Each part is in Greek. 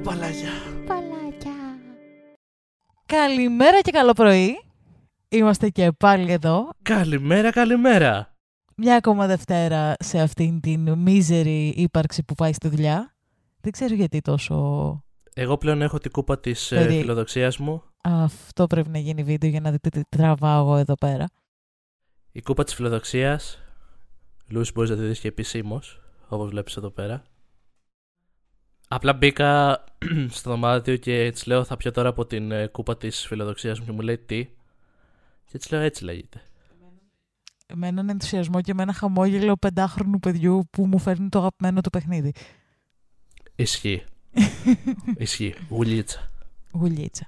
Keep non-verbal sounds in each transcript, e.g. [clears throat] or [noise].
Οπαλάκια. Παλάκια. Καλημέρα και καλό πρωί. Είμαστε και πάλι εδώ. Καλημέρα, καλημέρα. Μια ακόμα Δευτέρα σε αυτήν την μίζερη ύπαρξη που πάει στη δουλειά. Δεν ξέρω γιατί τόσο... Εγώ πλέον έχω την κούπα της ε, Περί- φιλοδοξίας μου. Αυτό πρέπει να γίνει βίντεο για να δείτε τι τραβάω εγώ εδώ πέρα. Η κούπα της φιλοδοξίας. Λούση, μπορείς να τη δεις και επισήμως, όπως βλέπεις εδώ πέρα. Απλά μπήκα [clears throat] στο δωμάτιο και τη λέω: Θα πιω τώρα από την ε, κούπα της φιλοδοξίας μου και μου λέει τι; Και τη λέω: Έτσι λέγεται. Με έναν ενθουσιασμό και με ένα χαμόγελο πεντάχρονου παιδιού που μου φέρνει το αγαπημένο του παιχνίδι. Ισχύει. [laughs] Ισχύει. Γουλίτσα. Γουλίτσα.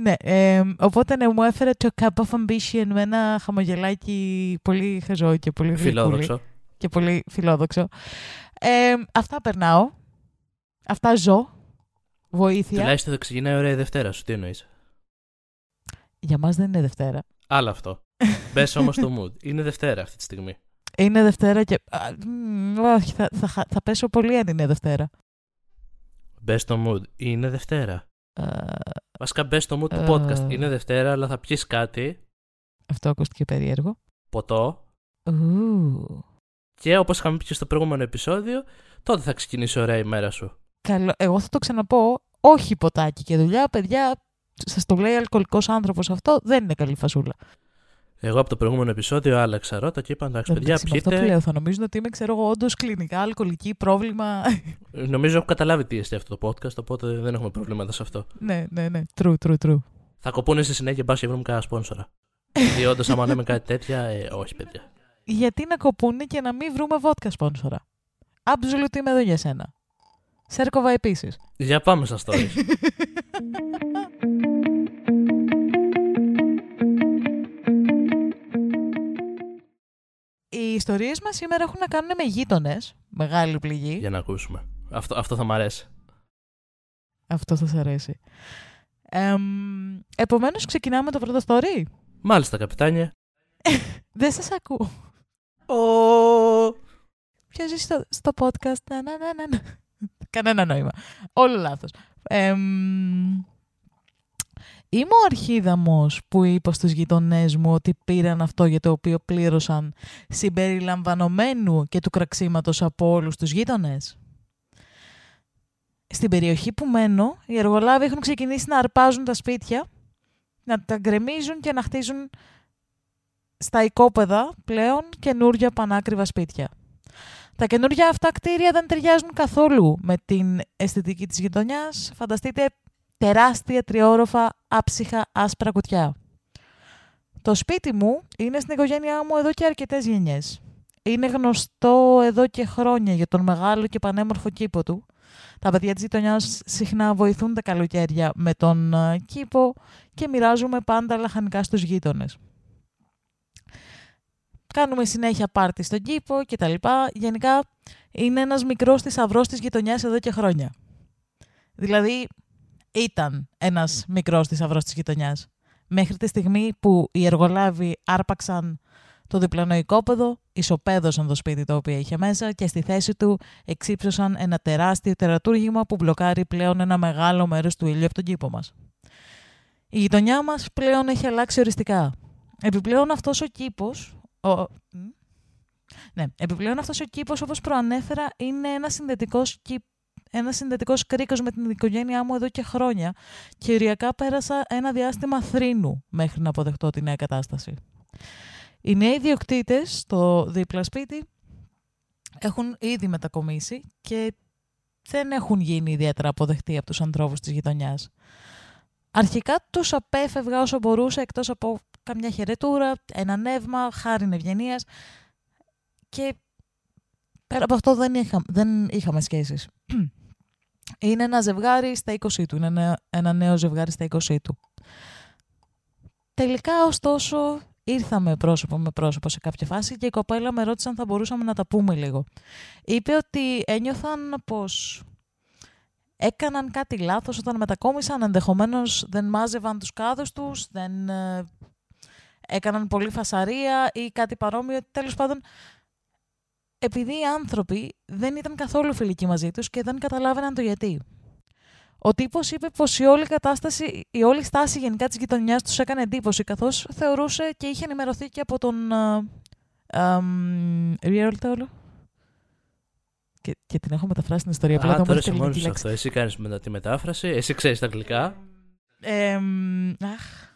Ναι, ε, οπότε ναι, μου έφερε το Cup of Ambition με ένα χαμογελάκι πολύ χαζό και πολύ γλυκούλη Φιλόδοξο. και πολύ φιλόδοξο. Ε, αυτά περνάω. Αυτά ζω. Βοήθεια. Τουλάχιστον θα ξεκινάει ωραία η Δευτέρα σου. Τι εννοείς; Για μας δεν είναι Δευτέρα. Άλλο αυτό. [laughs] Μπες όμως στο mood. Είναι Δευτέρα αυτή τη στιγμή. Είναι Δευτέρα και... α, μ, όχι, θα, θα, χα- θα πέσω πολύ αν είναι Δευτέρα. Μπες στο mood. Είναι Δευτέρα. Ε, Βασικά μπες στο mood του Ε. podcast. Είναι Δευτέρα, αλλά θα πιεις κάτι, αυτό ακούστηκε περίεργο. ποτό. Ου, Και όπως είχαμε πει και στο προηγούμενο επεισόδιο, τότε θα ξεκινήσει ωραία η μέρα σου. Καλό. Εγώ θα το ξαναπώ. Όχι ποτάκι και δουλειά, παιδιά. Σας το λέει αλκοολικός άνθρωπος αυτό, δεν είναι καλή φασούλα. Εγώ από το προηγούμενο επεισόδιο άλλαξα ρότα και είπα εντάξει, παιδιά, Εντάξει, με αυτό που πιείτε. λέω, θα νομίζουν ότι είμαι, ξέρω εγώ, όντως κλινικά, αλκοολική, πρόβλημα. Νομίζω έχω καταλάβει τι εστί αυτό το podcast, οπότε δεν έχουμε προβλήματα σε αυτό. ναι, ναι, ναι. True, true, true. Θα κοπούνε στη συνέχεια μπας και βρούμε κανένα σπόνσορα. [laughs] Γιατί όντως, άμα λέμε κάτι τέτοια, ε, όχι, παιδιά. Γιατί να κοπούνε και να μην βρούμε βότκα σπόνσορα. Absolute είμαι εδώ για σένα. Σέρκοβα επίσης. Για πάμε στα stories. Οι ιστορίες μας σήμερα έχουν να κάνουν με γείτονες. Μεγάλη πληγή. για να ακούσουμε. Αυτό, αυτό θα μ' αρέσει. Αυτό θα σα αρέσει. Εμ, επομένως ξεκινάμε το πρώτο story; Μάλιστα, καπιτάνια. [laughs] Δεν σας ακούω. Ο... Ποιος ζει στο, στο podcast; Να, να, να, να, να. Κανένα νόημα. Όλο λάθος. Εμ, είμαι ο αρχίδαμος που είπα στους γειτονές μου ότι πήραν αυτό για το οποίο πλήρωσαν συμπεριλαμβανομένου και του κραξίματος από όλους τους γείτονες. Στην περιοχή που μένω, οι εργολάβοι έχουν ξεκινήσει να αρπάζουν τα σπίτια, να τα γκρεμίζουν και να χτίζουν στα οικόπεδα πλέον καινούργια πανάκριβα σπίτια. Τα καινούργια αυτά κτίρια δεν ταιριάζουν καθόλου με την αισθητική της γειτονιάς. Φανταστείτε τεράστια τριόροφα άψυχα άσπρα κουτιά. Το σπίτι μου είναι στην οικογένειά μου εδώ και αρκετές γενιές. Είναι γνωστό εδώ και χρόνια για τον μεγάλο και πανέμορφο κήπο του. Τα παιδιά της γειτονιάς συχνά βοηθούν τα καλοκαίρια με τον ε, κήπο και μοιράζουμε πάντα λαχανικά στους γείτονες. Κάνουμε συνέχεια πάρτι στον κήπο και τα λοιπά. Γενικά είναι ένας μικρός θησαυρός της γειτονιάς εδώ και χρόνια. Δηλαδή ήταν ένας μικρός θησαυρός της γειτονιάς. Μέχρι τη στιγμή που οι εργολάβοι άρπαξαν το διπλανό οικόπεδο, ισοπαίδωσαν το σπίτι το οποίο είχε μέσα και στη θέση του εξύψωσαν ένα τεράστιο τερατούργημα που μπλοκάρει πλέον ένα μεγάλο μέρος του ήλιου από τον κήπο μας. Η γειτονιά μας πλέον έχει αλλάξει οριστικά. Επιπλέον αυτός ο κήπος, ο... μ; Ναι, επιπλέον αυτός ο κήπος όπως προανέφερα είναι ένας συνδετικός κήπ ένας συνδετικός κρίκος με την οικογένειά μου εδώ και χρόνια και οριακά πέρασα ένα διάστημα θρήνου μέχρι να αποδεχτώ τη νέα κατάσταση. Οι νέοι ιδιοκτήτε στο δίπλα σπίτι έχουν ήδη μετακομίσει και δεν έχουν γίνει ιδιαίτερα αποδεκτοί από τους ανθρώπους της γειτονιάς. Αρχικά τους απέφευγα όσο μπορούσα εκτός από καμιά χαιρετούρα, ένα νεύμα, χάρη ευγενίας και πέρα από αυτό δεν, είχα, δεν είχαμε σχέσεις. [clears throat] Είναι ένα ζευγάρι στα 20 του, είναι ένα, ένα νέο ζευγάρι στα 20 του. Τελικά, ωστόσο, ήρθαμε πρόσωπο με πρόσωπο σε κάποια φάση και η κοπέλα με ρώτησε αν θα μπορούσαμε να τα πούμε λίγο. Είπε ότι ένιωθαν πως έκαναν κάτι λάθος όταν μετακόμισαν, ενδεχομένως δεν μάζευαν τους κάδους τους, δεν ε, έκαναν πολύ φασαρία ή κάτι παρόμοιο. Τέλος πάντων, επειδή οι άνθρωποι δεν ήταν καθόλου φιλικοί μαζί τους και δεν καταλάβαιναν το γιατί. Ο τύπος είπε πως η όλη κατάσταση, η όλη στάση γενικά της γειτονιάς τους έκανε εντύπωση, καθώς θεωρούσε και είχε ενημερωθεί και από τον. Real uh, και, και την έχω μεταφράσει στην ιστορία. Α, τώρα είσαι μόνος αυτό. Εσύ κάνεις μετά τη μετάφραση. Εσύ ξέρεις τα αγγλικά. Ε, αχ.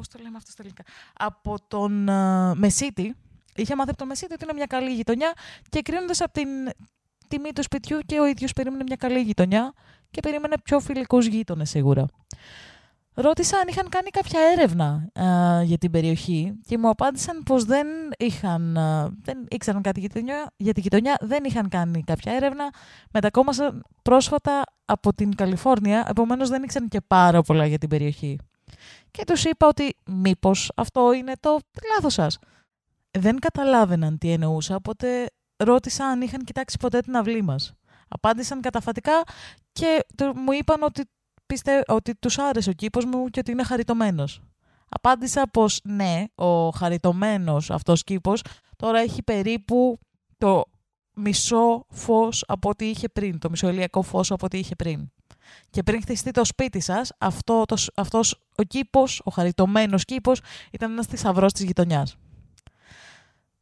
Πώς το λέμε αυτό στα ελληνικά. Από τον uh, Μεσίτη. Είχε μάθει από τον Μεσίτη ότι είναι μια καλή γειτονιά και κρίνοντας από την τιμή του σπιτιού και ο ίδιος περίμενε μια καλή γειτονιά και περίμενε πιο φιλικούς γείτονες σίγουρα. Ρώτησα αν είχαν κάνει κάποια έρευνα για την περιοχή και μου απάντησαν πως δεν, είχαν, δεν ήξεραν κάτι για τη γειτονιά, δεν είχαν κάνει κάποια έρευνα. Μετακόμασαν πρόσφατα από την Καλιφόρνια, επομένως δεν ήξεραν και πάρα πολλά για την περιοχή. Και τους είπα ότι μήπως αυτό είναι το λάθος σας. Δεν καταλάβαιναν τι εννοούσα, οπότε ρώτησα αν είχαν κοιτάξει ποτέ την αυλή μας. Απάντησαν καταφατικά και μου είπαν ότι, πιστε, ότι τους άρεσε ο κήπος μου και ότι είναι χαριτωμένος. Απάντησα πως ναι, ο χαριτωμένος αυτός κήπος τώρα έχει περίπου το μισό φως από ό,τι είχε πριν, το μισό ηλιακό φως από ό,τι είχε πριν. Και πριν χτιστεί το σπίτι σας, αυτό, το, αυτός ο κήπος, ο χαριτωμένος κήπος, ήταν ένας θησαυρός της γειτονιάς.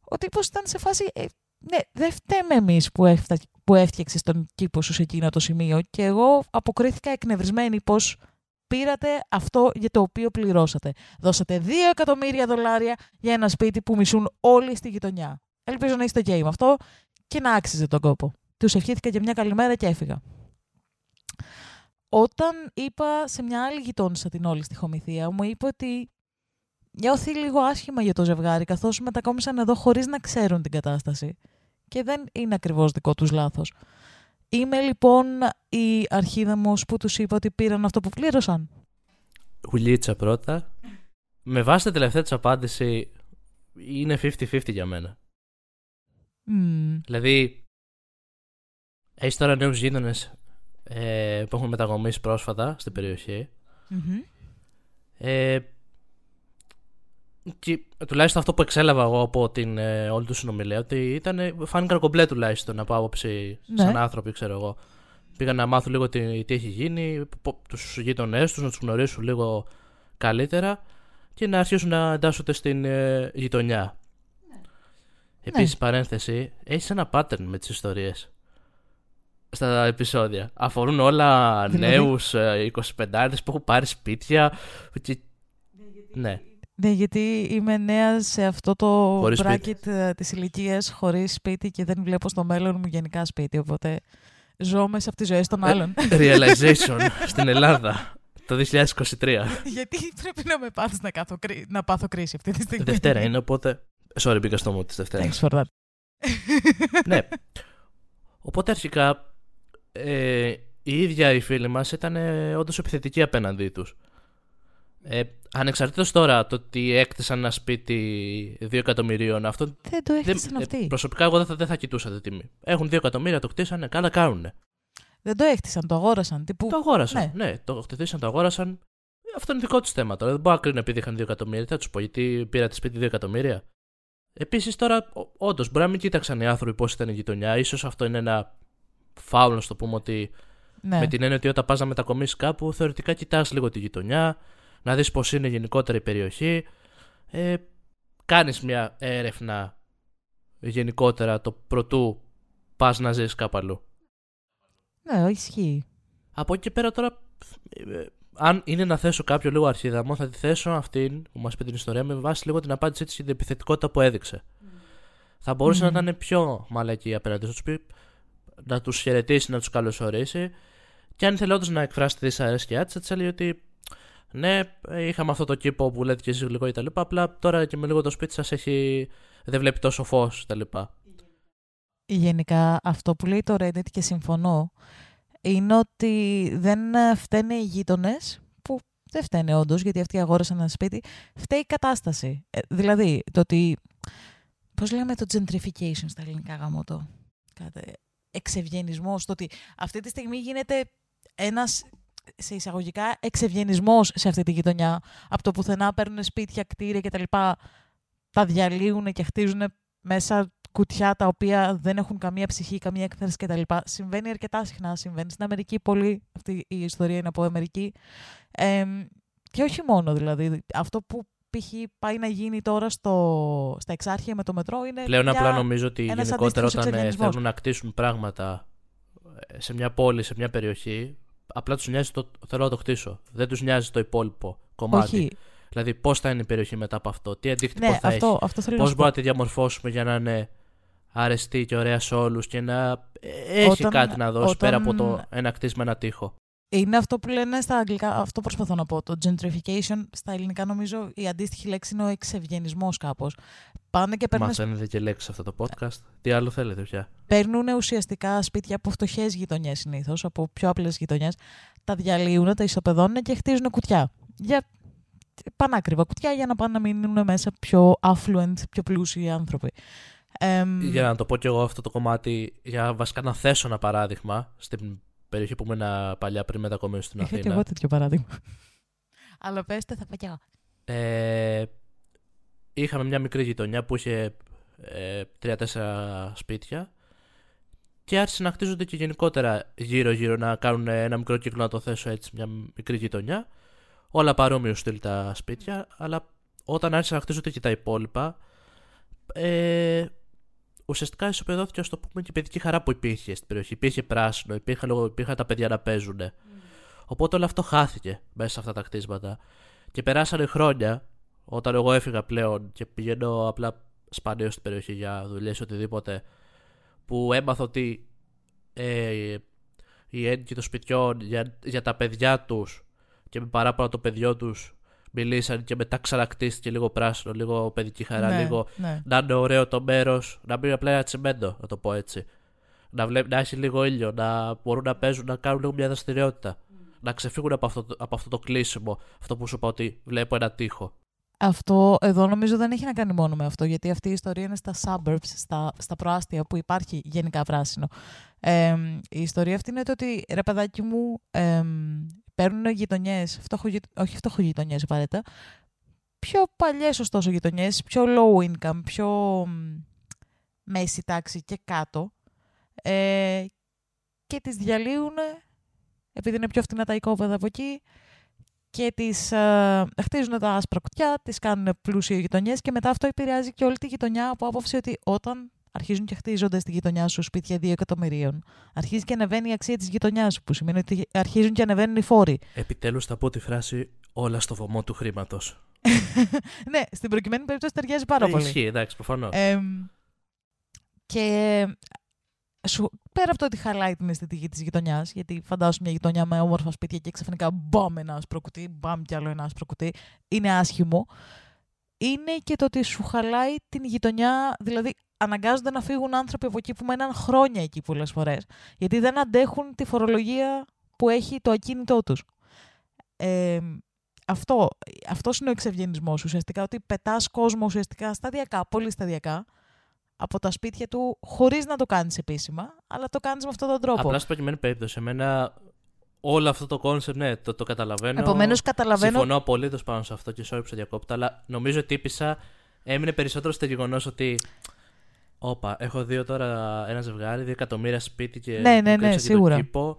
Ο τύπος ήταν σε φάση, ε, ναι, δεν φταίμε εμείς που, έφτα... που έφτιαξε τον κήπο σου σε εκείνο το σημείο. Και εγώ αποκρίθηκα εκνευρισμένη πως πήρατε αυτό για το οποίο πληρώσατε. Δώσατε 2 εκατομμύρια δολάρια για ένα σπίτι που μισούν όλοι στη γειτονιά. Ελπίζω να είστε game αυτό και να άξιζε τον κόπο. Τους ευχήθηκα και μια καλημέρα και έφυγα. Όταν είπα σε μια άλλη γειτόνισσα την όλη στη χομηθεία, μου είπε ότι νιώθει λίγο άσχημα για το ζευγάρι, καθώς μετακόμισαν εδώ χωρίς να ξέρουν την κατάσταση. Και δεν είναι ακριβώς δικό τους λάθος. Είμαι λοιπόν η αρχίδαμος που τους είπα ότι πήραν αυτό που πλήρωσαν. Γουλίτσα πρώτα. Με βάση την τελευταία της απάντηση είναι 50-50 για μένα. Mm. Δηλαδή, έχει τώρα νέους γείτονες ε, που έχουν μεταγωμίσει πρόσφατα στην περιοχη Ε, και τουλάχιστον αυτό που εξέλαβα εγώ από την ε, όλη του συνομιλία, ότι ήταν, φάνηκαν κομπλέ τουλάχιστον από άποψη ναι. σαν άνθρωποι, ξέρω εγώ. Πήγαν να μάθουν λίγο τι, τι έχει γίνει, τους γείτονές τους, να τους γνωρίσουν λίγο καλύτερα και να αρχίσουν να εντάσσονται στην ε, γειτονιά. Ναι. Επίσης, ναι. παρένθεση, έχεις ένα pattern με τις ιστορίες στα επεισόδια. Αφορούν όλα δηλαδή; νέους 25 που έχουν πάρει σπίτια. Και... Ναι. Ναι, γιατί είμαι νέα σε αυτό το χωρίς bracket ε, της ηλικίας χωρίς σπίτι και δεν βλέπω στο μέλλον μου γενικά σπίτι. Οπότε ζω μέσα από τι ζωέ των ε, άλλων. Realization [laughs] στην Ελλάδα το 2023. γιατί πρέπει να με πάθεις να, να πάθω κρίση αυτή τη στιγμή; Δευτέρα είναι, οπότε. Sorry, μπήκα στο μου της Δευτέρας. Thanks for that. ναι. Οπότε αρχικά ε, η ίδια η φίλη μας ήταν ε, όντως επιθετική απέναντί τους. Ε, Ανεξαρτήτως τώρα το ότι έκτισαν ένα σπίτι 2 εκατομμυρίων, αυτό. Δεν το έκτισαν ε, αυτοί. προσωπικά, εγώ δεν θα, δεν θα κοιτούσα τη τιμή. Έχουν 2 εκατομμύρια, το κτίσανε, καλά κάνουν. Δεν το έκτισαν, το αγόρασαν. Τύπου... Το αγόρασαν. Ναι. ναι, το χτίσαν, το αγόρασαν. Αυτό είναι δικό τους θέμα τώρα. Δεν μπορώ να κρίνω επειδή είχαν 2 εκατομμύρια. Θα τους πω γιατί πήρατε σπίτι 2 εκατομμύρια. Επίσης τώρα, όντως, μπορεί να μην κοίταξαν οι άνθρωποι πώς ήταν η γειτονιά. σω αυτό είναι ένα φάουλο, να το πούμε ότι. Ναι. Με την έννοια ότι όταν πας να μετακομίσεις κάπου, θεωρητικά κοιτάς λίγο τη γειτονιά, να δεις πώς είναι γενικότερα η περιοχή. Ε, κάνεις μια έρευνα γενικότερα το πρωτού πας να ζεις κάπου αλλού. Ναι, ισχύει. Από εκεί και πέρα τώρα, ε, αν είναι να θέσω κάποιο λίγο αρχίδαμο, θα τη θέσω αυτήν που μας πει την ιστορία με βάση λίγο την απάντησή της και την επιθετικότητα που έδειξε. Θα μπορούσε να ήταν πιο μαλακή απέναντι στους πει να τους χαιρετήσει, να τους καλωσορίσει και αν ήθελε όντως να εκφράσει τη δυσαρέσκειά της, θα της έλεγε ότι ναι, είχαμε αυτό το κήπο που λέτε και εσείς λίγο τα λοιπά. Απλά τώρα και με λίγο το σπίτι σας έχει. δεν βλέπει τόσο φως τα λοιπά. Γενικά αυτό που λέει το Reddit και συμφωνώ είναι ότι δεν φταίνε οι γείτονες που δεν φταίνε όντως γιατί αυτοί αγόρασαν ένα σπίτι. Φταίει η κατάσταση. Ε, δηλαδή το ότι. Πώς λέμε το gentrification στα ελληνικά γάμο το. Εξευγενισμός. Το ότι αυτή τη στιγμή γίνεται ένας σε εισαγωγικά εξευγενισμός σε αυτή τη γειτονιά. Από το πουθενά παίρνουν σπίτια, κτίρια κτλ. Τα διαλύουν και χτίζουν μέσα κουτιά τα οποία δεν έχουν καμία ψυχή, καμία έκθεση κτλ. Συμβαίνει αρκετά συχνά. Συμβαίνει στην Αμερική πολύ. Αυτή η ιστορία είναι από Αμερική. Ε, και όχι μόνο δηλαδή. Αυτό που π.χ. πάει να γίνει τώρα στο, στα εξάρχεια με το μετρό είναι. Πλέον πια απλά νομίζω ότι ένας γενικότερα αντίστοιχος όταν ε, εξευγενισμός. θέλουν να κτίσουν πράγματα ε, σε μια πόλη, σε μια περιοχή, απλά τους νοιάζει το θέλω να το χτίσω. Δεν τους νοιάζει το υπόλοιπο κομμάτι. Όχι. Δηλαδή, πώς θα είναι η περιοχή μετά από αυτό, τι αντίκτυπο Ναι, θα αυτό, έχει, αυτό θέλω πώς να σου πω. μπορούμε να τη διαμορφώσουμε για να είναι αρεστή και ωραία σε όλους και να ε, έχει Όταν- κάτι να δώσει όταν- πέρα από το ένα κτίσμα, ένα τοίχο. Είναι αυτό που λένε στα αγγλικά, αυτό προσπαθώ να πω. Το gentrification στα ελληνικά νομίζω η αντίστοιχη λέξη είναι ο εξευγενισμός κάπως. Πάνε και παίρνουν, Μαθαίνετε και λέξεις σε αυτό το podcast. Τι άλλο θέλετε πια. παίρνουν ουσιαστικά σπίτια από φτωχές γειτονιές συνήθως, από πιο απλές γειτονιές, τα διαλύουν, τα ισοπεδώνουν και χτίζουν κουτιά. Για πανάκριβα κουτιά για να πάνε να μείνουν μέσα πιο affluent, πιο πλούσιοι άνθρωποι. Εμ, Για να το πω κι εγώ αυτό το κομμάτι, για βασικά να θέσω ένα παράδειγμα στην περιοχή που ήμουν παλιά πριν μετακομίσω στην Είχα και Αθήνα. εγώ τέτοιο παράδειγμα. Αλλά πέστε, θα πω κι εγώ. Ε, είχαμε μια μικρή γειτονιά που είχε ε, τρία-τέσσερα σπίτια και άρχισε να χτίζονται και γενικότερα γύρω-γύρω να κάνουν ένα μικρό κύκλο, να το θέσω έτσι, μια μικρή γειτονιά. Όλα παρόμοιο στυλ τα σπίτια, αλλά όταν άρχισαν να χτίζονται και τα υπόλοιπα, ε, ουσιαστικά ισοπεδώθηκε, ας το πούμε, και η παιδική χαρά που υπήρχε στην περιοχή. Υπήρχε πράσινο, υπήρχαν, λόγω- υπήρχαν τα παιδιά να παίζουν. Οπότε όλο αυτό χάθηκε μέσα σε αυτά τα κτίσματα. Και περάσανε χρόνια, όταν εγώ έφυγα πλέον και πηγαίνω απλά σπανίως στην περιοχή για δουλειές ή οτιδήποτε, που έμαθα ότι ε, οι έγκυοι των σπιτιών για, για τα παιδιά τους και με παράπονα των παιδιών τους μιλήσαν και μετά ξανακτίστηκε λίγο πράσινο, λίγο παιδική χαρά, ναι, λίγο ναι. να είναι ωραίο το μέρος, να μην είναι απλά ένα τσιμέντο, να το πω έτσι. Να, βλέπει, να έχει λίγο ήλιο, να μπορούν να παίζουν, να κάνουν λίγο μια δραστηριότητα. Να ξεφύγουν από αυτό, το- από αυτό το κλείσιμο. Αυτό που σου είπα ότι βλέπω ένα τείχο. Αυτό εδώ νομίζω δεν έχει να κάνει μόνο με αυτό, γιατί αυτή η ιστορία είναι στα suburbs, στα, στα προάστια που υπάρχει γενικά πράσινο. Ε, η ιστορία αυτή είναι το ότι, ρε παιδάκι μου, ε, παίρνουν γειτονιές, όχι φτωχογειτονιέ απαραίτητα, πιο παλιές ωστόσο γειτονιές, πιο low income, πιο μ, μέση τάξη και κάτω ε, και τις διαλύουν επειδή είναι πιο φτηνά τα οικόπεδα από εκεί και τις ε, χτίζουν τα άσπρα κουτιά, τις κάνουν πλούσιοι γειτονιές και μετά αυτό επηρεάζει και όλη τη γειτονιά από άποψη ότι όταν αρχίζουν και χτίζονται στη γειτονιά σου σπίτια 2 εκατομμυρίων, αρχίζει και ανεβαίνει η αξία της γειτονιάς σου, που σημαίνει ότι αρχίζουν και ανεβαίνουν οι φόροι. Επιτέλους θα πω τη φράση όλα στο βωμό του χρήματος. [laughs] ναι, στην προκειμένη περίπτωση ταιριάζει πάρα πολύ. Ισχύει, εντάξει, προφανώς. Εμ, και σου, πέρα από το ότι χαλάει την αισθητική της γειτονιάς, γιατί φαντάσου μια γειτονιά με όμορφα σπίτια και ξαφνικά μπαμ ένα άσπρο κουτί, μπαμ κι άλλο ένα άσπρο κουτί, είναι άσχημο. Είναι και το ότι σου χαλάει την γειτονιά, δηλαδή αναγκάζονται να φύγουν άνθρωποι από εκεί που μέναν χρόνια εκεί πολλές φορές, γιατί δεν αντέχουν τη φορολογία που έχει το ακίνητό τους. Ε, αυτό, αυτός είναι ο εξευγενισμός ουσιαστικά, ότι πετάς κόσμο ουσιαστικά σταδιακά, πολύ σταδιακά, από τα σπίτια του, χωρίς να το κάνεις επίσημα, αλλά το κάνεις με αυτόν τον τρόπο. Απλά στην προκειμένη περίπτωση, εμένα όλο αυτό το concept, ναι, το, το καταλαβαίνω. Επομένως καταλαβαίνω... Συμφωνώ απολύτως πάνω σε αυτό και sorry που σε διακόπτω, αλλά νομίζω ότι η τύπισσα έμεινε περισσότερο στο γεγονός ότι. Όπα, έχω δει τώρα ένα ζευγάρι, δύο εκατομμύρια σπίτι και. Ναι, ναι, ναι, κρύψα και σίγουρα. τον κήπο.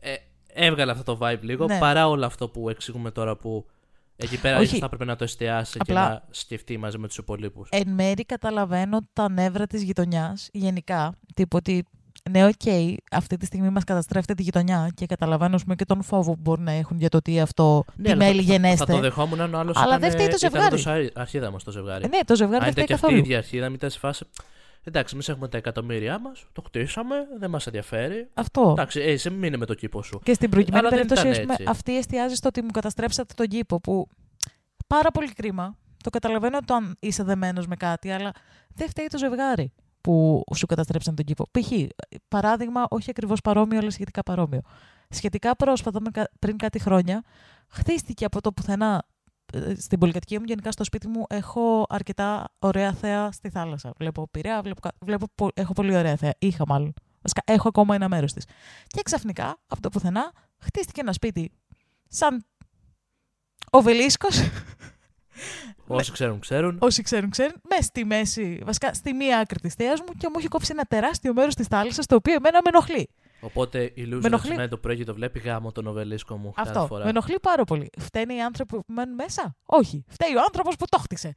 Ε, έβγαλε αυτό το vibe λίγο, Ναι. παρά όλο αυτό που εξηγούμε τώρα που εκεί πέρα Όχι. ίσως θα έπρεπε να το εστιάσει Απλά- και να σκεφτεί μαζί με τους υπόλοιπους. Εν μέρη καταλαβαίνω τα νεύρα της γειτονιάς, γενικά, τύπου ότι ναι, οκ, αυτή τη στιγμή μας καταστρέφεται τη γειτονιά και καταλαβαίνω ας πούμε, και τον φόβο που μπορεί να έχουν για το τι αυτό, τι αλλά μέλη θα, θα, γενέστε. θα το δεχόμουν αν ο άλλος Αλλά ήταν, δεν φταίει το ήταν ζευγάρι. τόσο αρ- αρχίδα μας το ζευγάρι. Ε, ναι, το ζευγάρι αν δεν ήταν φταίει και αυτή η καθόλου. ίδια αρχίδα, μην ήταν σε φάση. Εντάξει, εμείς έχουμε τα εκατομμύρια μας, το χτίσαμε, δεν μας ενδιαφέρει. Αυτό. Εντάξει, ε, σε μείνε με το κήπο σου. Και στην προκειμένη Αλλά δεν περίπτωση, ήταν ας πούμε, έτσι. αυτή εστιάζει στο ότι μου καταστρέψατε τον κήπο. Που πάρα πολύ κρίμα. Το καταλαβαίνω το αν είσαι δεμένος με κάτι, αλλά δεν φταίει το ζευγάρι που σου καταστρέψαν τον κήπο. Π.χ. παράδειγμα, όχι ακριβώς παρόμοιο, αλλά σχετικά παρόμοιο. Σχετικά πρόσφατα, με κα- πριν κάτι χρόνια, χτίστηκε από το πουθενά ε, στην πολυκατοικία μου, γενικά στο σπίτι μου, έχω αρκετά ωραία θέα στη θάλασσα. Βλέπω Πειραιά, βλέπω, κα- βλέπω, πο- έχω πολύ ωραία θέα. Είχα μάλλον. Βασικά, έχω ακόμα ένα μέρος της. Και ξαφνικά, από το πουθενά, χτίστηκε ένα σπίτι σαν οβελίσκος [laughs] Όσοι ξέρουν, ξέρουν. Όσοι ξέρουν, ξέρουν. Μες στη μέση, βασικά στη μία άκρη της θέας μου και μου έχει κόψει ένα τεράστιο μέρος της θάλασσας, το οποίο εμένα με ενοχλεί. Οπότε η Λούζα ενοχλεί- ξυπνάει το πρωί και το βλέπει γάμο το νοβελίσκο μου κάθε Αυτό. φορά. Με ενοχλεί πάρα πολύ. Φταίνε οι άνθρωποι που μένουν μέσα; Όχι. Φταίει ο άνθρωπος που το χτίσε.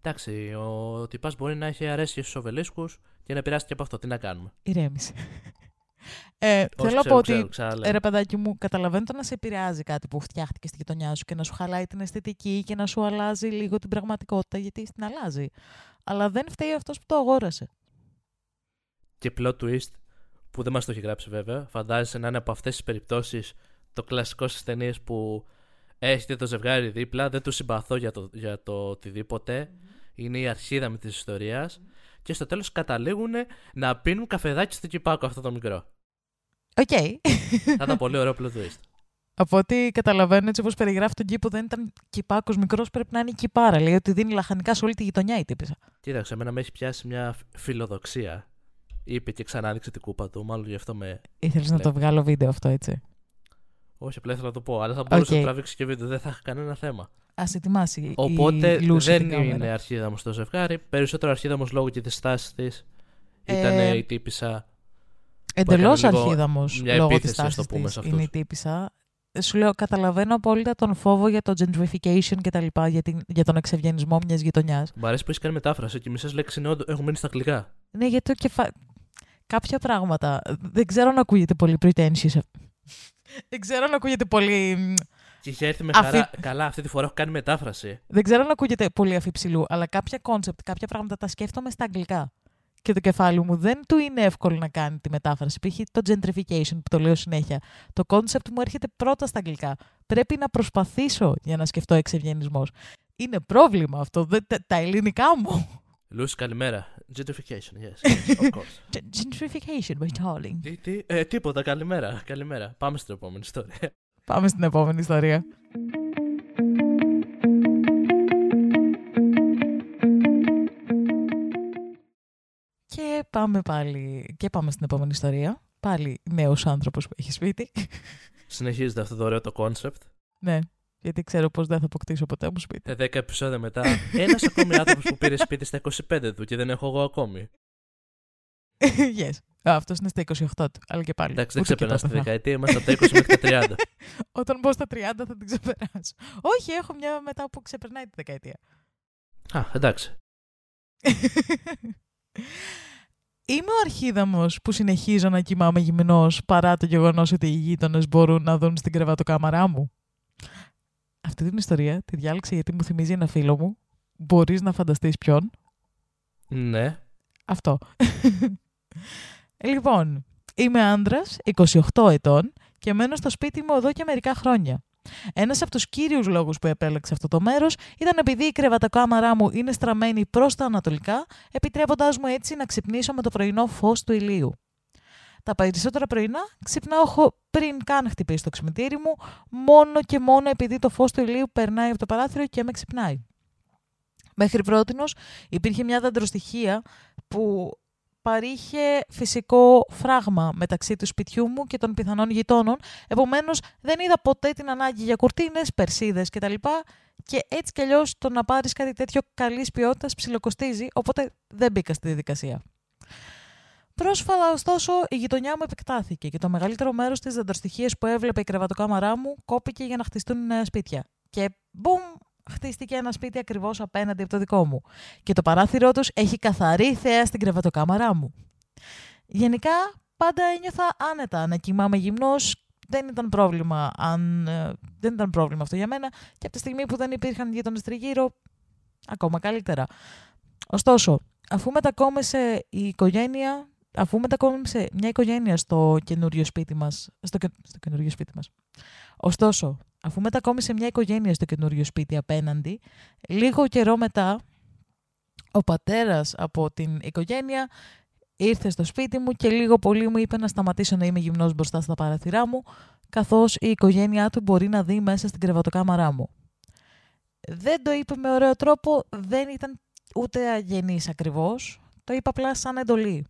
Εντάξει, ο τυπάς μπορεί να έχει αρέσει στους οβελίσκους και να επηρεάστηκε από αυτό. Τι να κάνουμε; Ηρέμησε. Ε, Όσοι θέλω να πω ξέρουν, ότι ξέρουν, ξαναλέω. Ε, Ρε παιδάκι μου, καταλαβαίνω το να σε επηρεάζει κάτι που φτιάχτηκε στη γειτονιά σου και να σου χαλάει την αισθητική και να σου αλλάζει λίγο την πραγματικότητα, γιατί την αλλάζει. Αλλά δεν φταίει αυτός που το αγόρασε. Και plot twist που δεν μας το έχει γράψει βέβαια. Φαντάζεσαι να είναι από αυτές τις περιπτώσεις το κλασικό στις ταινίες που έχετε το ζευγάρι δίπλα, δεν τους συμπαθώ για το, για το οτιδήποτε. Είναι η αρχίδα με της ιστορίας. Και στο τέλος καταλήγουν να πίνουν καφεδάκι στο κηπάκο αυτό το μικρό. Οκ. Θα ήταν πολύ ωραίο plot twist. Από ό,τι καταλαβαίνω, έτσι όπως περιγράφει τον κήπο, δεν ήταν κηπάκος μικρός, πρέπει να είναι η κηπάρα. Λέει ότι δίνει λαχανικά σε όλη τη γειτονιά η τύπισσα. Κοίταξε, εμένα με έχει πιάσει μια φιλοδοξία. Είπε και ξανά άνοιξε την κούπα του, μάλλον γι' αυτό με. Ήθελες να Ναι. το βγάλω βίντεο αυτό, έτσι; Όχι, απλά ήθελα να το πω, αλλά θα μπορούσε Οκ. να τραβήξει και βίντεο, δεν θα είχα κανένα θέμα. Α ετοιμάσει η Οπότε Λούση δεν την κάμερα. είναι αρχίδα μου στο ζευγάρι. Περισσότερο αρχίδα μου λόγω και της στάσης της. Ήταν Ε, η τύπησα. Εντελώς έκανε λίγο αρχίδαμος μια λόγω της επίθεση, ας τάση το πούμε, της σε αυτούς. είναι η τύπησα. Ε, Σου λέω, καταλαβαίνω απόλυτα τον φόβο για το gentrification και τα λοιπά, για, την, για τον εξευγενισμό μιας γειτονιάς. Μου αρέσει που έχεις κάνει μετάφραση και μισέ λέξει είναι όντω- έχουν μείνει στα αγγλικά. Ναι, γιατί το κεφα... κάποια πράγματα δεν ξέρω αν ακούγεται πολύ pretentious. δεν ξέρω αν ακούγεται πολύ. μ, Και είχε έρθει με Αφή- χαρά. Καλά, αυτή τη φορά έχω κάνει μετάφραση. Δεν ξέρω αν ακούγεται πολύ αφιψηλού, αλλά κάποια concept, κάποια πράγματα τα σκέφτομαι στα αγγλικά. Και το κεφάλι μου δεν του είναι εύκολο να κάνει τη μετάφραση. Π.χ. το gentrification που το λέω συνέχεια. Το concept μου έρχεται πρώτα στα αγγλικά. Πρέπει να προσπαθήσω για να σκεφτώ εξευγενισμός. Είναι πρόβλημα αυτό. Δεν, τα, τα ελληνικά μου. Λούση, καλημέρα. Gentrification, yes, yes, [laughs] of course. Gentrification, my darling. τι, τι, ε, τίποτα, καλημέρα. Καλημέρα. Πάμε στην επόμενη ιστορία. Πάμε στην επόμενη ιστορία. Και πάμε πάλι. Και πάμε στην επόμενη ιστορία. Πάλι νέος άνθρωπος που έχει σπίτι. Συνεχίζεται αυτό το ωραίο το concept. ναι, γιατί ξέρω πως δεν θα αποκτήσω ποτέ μου σπίτι. Ε, 10 επεισόδια μετά, ένας ακόμη άνθρωπος που πήρε σπίτι στα 25 του και δεν έχω εγώ ακόμη. [laughs] yes. Α, αυτός είναι στα 28 του, αλλά και πάλι. Εντάξει, δεν ούτε και ξεπερνάς τη τότε θα. δεκαετία, είμαστε από τα 20 μέχρι τα 30. [laughs] Όταν μπω στα 30 θα την ξεπεράσω. Όχι, έχω μια μετά που ξεπερνάει τη δεκαετία. Α, εντάξει. [laughs] Είμαι ο αρχίδαμος που συνεχίζω να κοιμάμαι γυμνός παρά το γεγονός ότι οι γείτονες μπορούν να δουν στην κρεβατοκάμαρά μου. Αυτή την ιστορία τη διάλεξα γιατί μου θυμίζει ένα φίλο μου. Μπορείς να φανταστείς ποιον; Ναι. Αυτό. [laughs] λοιπόν, είμαι άντρας, 28 ετών και μένω στο σπίτι μου εδώ και μερικά χρόνια. Ένας από τους κύριους λόγους που επέλεξα αυτό το μέρος ήταν επειδή η κρεβατοκάμαρά μου είναι στραμμένη προς τα ανατολικά, επιτρέποντάς μου έτσι να ξυπνήσω με το πρωινό φως του ηλίου. Τα περισσότερα πρωινά ξυπνάω χω- πριν καν χτυπήσει το ξυπνητήρι μου, μόνο και μόνο επειδή το φως του ηλίου περνάει από το παράθυρο και με ξυπνάει. Μέχρι πρότινος υπήρχε μια δαντροστοιχεία που παρήχε φυσικό φράγμα μεταξύ του σπιτιού μου και των πιθανών γειτόνων. Επομένως δεν είδα ποτέ την ανάγκη για κουρτίνες, περσίδες κτλ. Και έτσι κι αλλιώς το να πάρεις κάτι τέτοιο καλής ποιότητας ψιλοκοστίζει, οπότε δεν μπήκα στη διαδικασία. Πρόσφατα, ωστόσο, η γειτονιά μου επεκτάθηκε και το μεγαλύτερο μέρος της δεντροστοιχία που έβλεπε η κρεβατοκάμαρά μου κόπηκε για να χτιστούν νέα σπίτια. Και μπουμ, χτίστηκε ένα σπίτι ακριβώς απέναντι από το δικό μου. Και το παράθυρό τους έχει καθαρή θέα στην κρεβατοκάμαρά μου. Γενικά, πάντα ένιωθα άνετα να κοιμάμαι γυμνός. Δεν ήταν πρόβλημα, αν, ε, δεν ήταν πρόβλημα αυτό για μένα και από τη στιγμή που δεν υπήρχαν γείτονες τριγύρω, ακόμα καλύτερα. Ωστόσο, αφού μετακόμισε η οικογένεια, αφού μετακόμισε μια οικογένεια στο καινούριο σπίτι μας, στο, και- στο καινούριο σπίτι μας. Ωστόσο, αφού μετακόμισε μια οικογένεια στο καινούριο σπίτι απέναντι, λίγο καιρό μετά, ο πατέρας από την οικογένεια ήρθε στο σπίτι μου και λίγο πολύ μου είπε να σταματήσω να είμαι γυμνός μπροστά στα παραθυρά μου, καθώς η οικογένειά του μπορεί να δει μέσα στην κρεβατοκάμαρά μου. Δεν το είπε με ωραίο τρόπο, δεν ήταν ούτε αγενής ακριβώς, το είπα απλά σαν εντολή.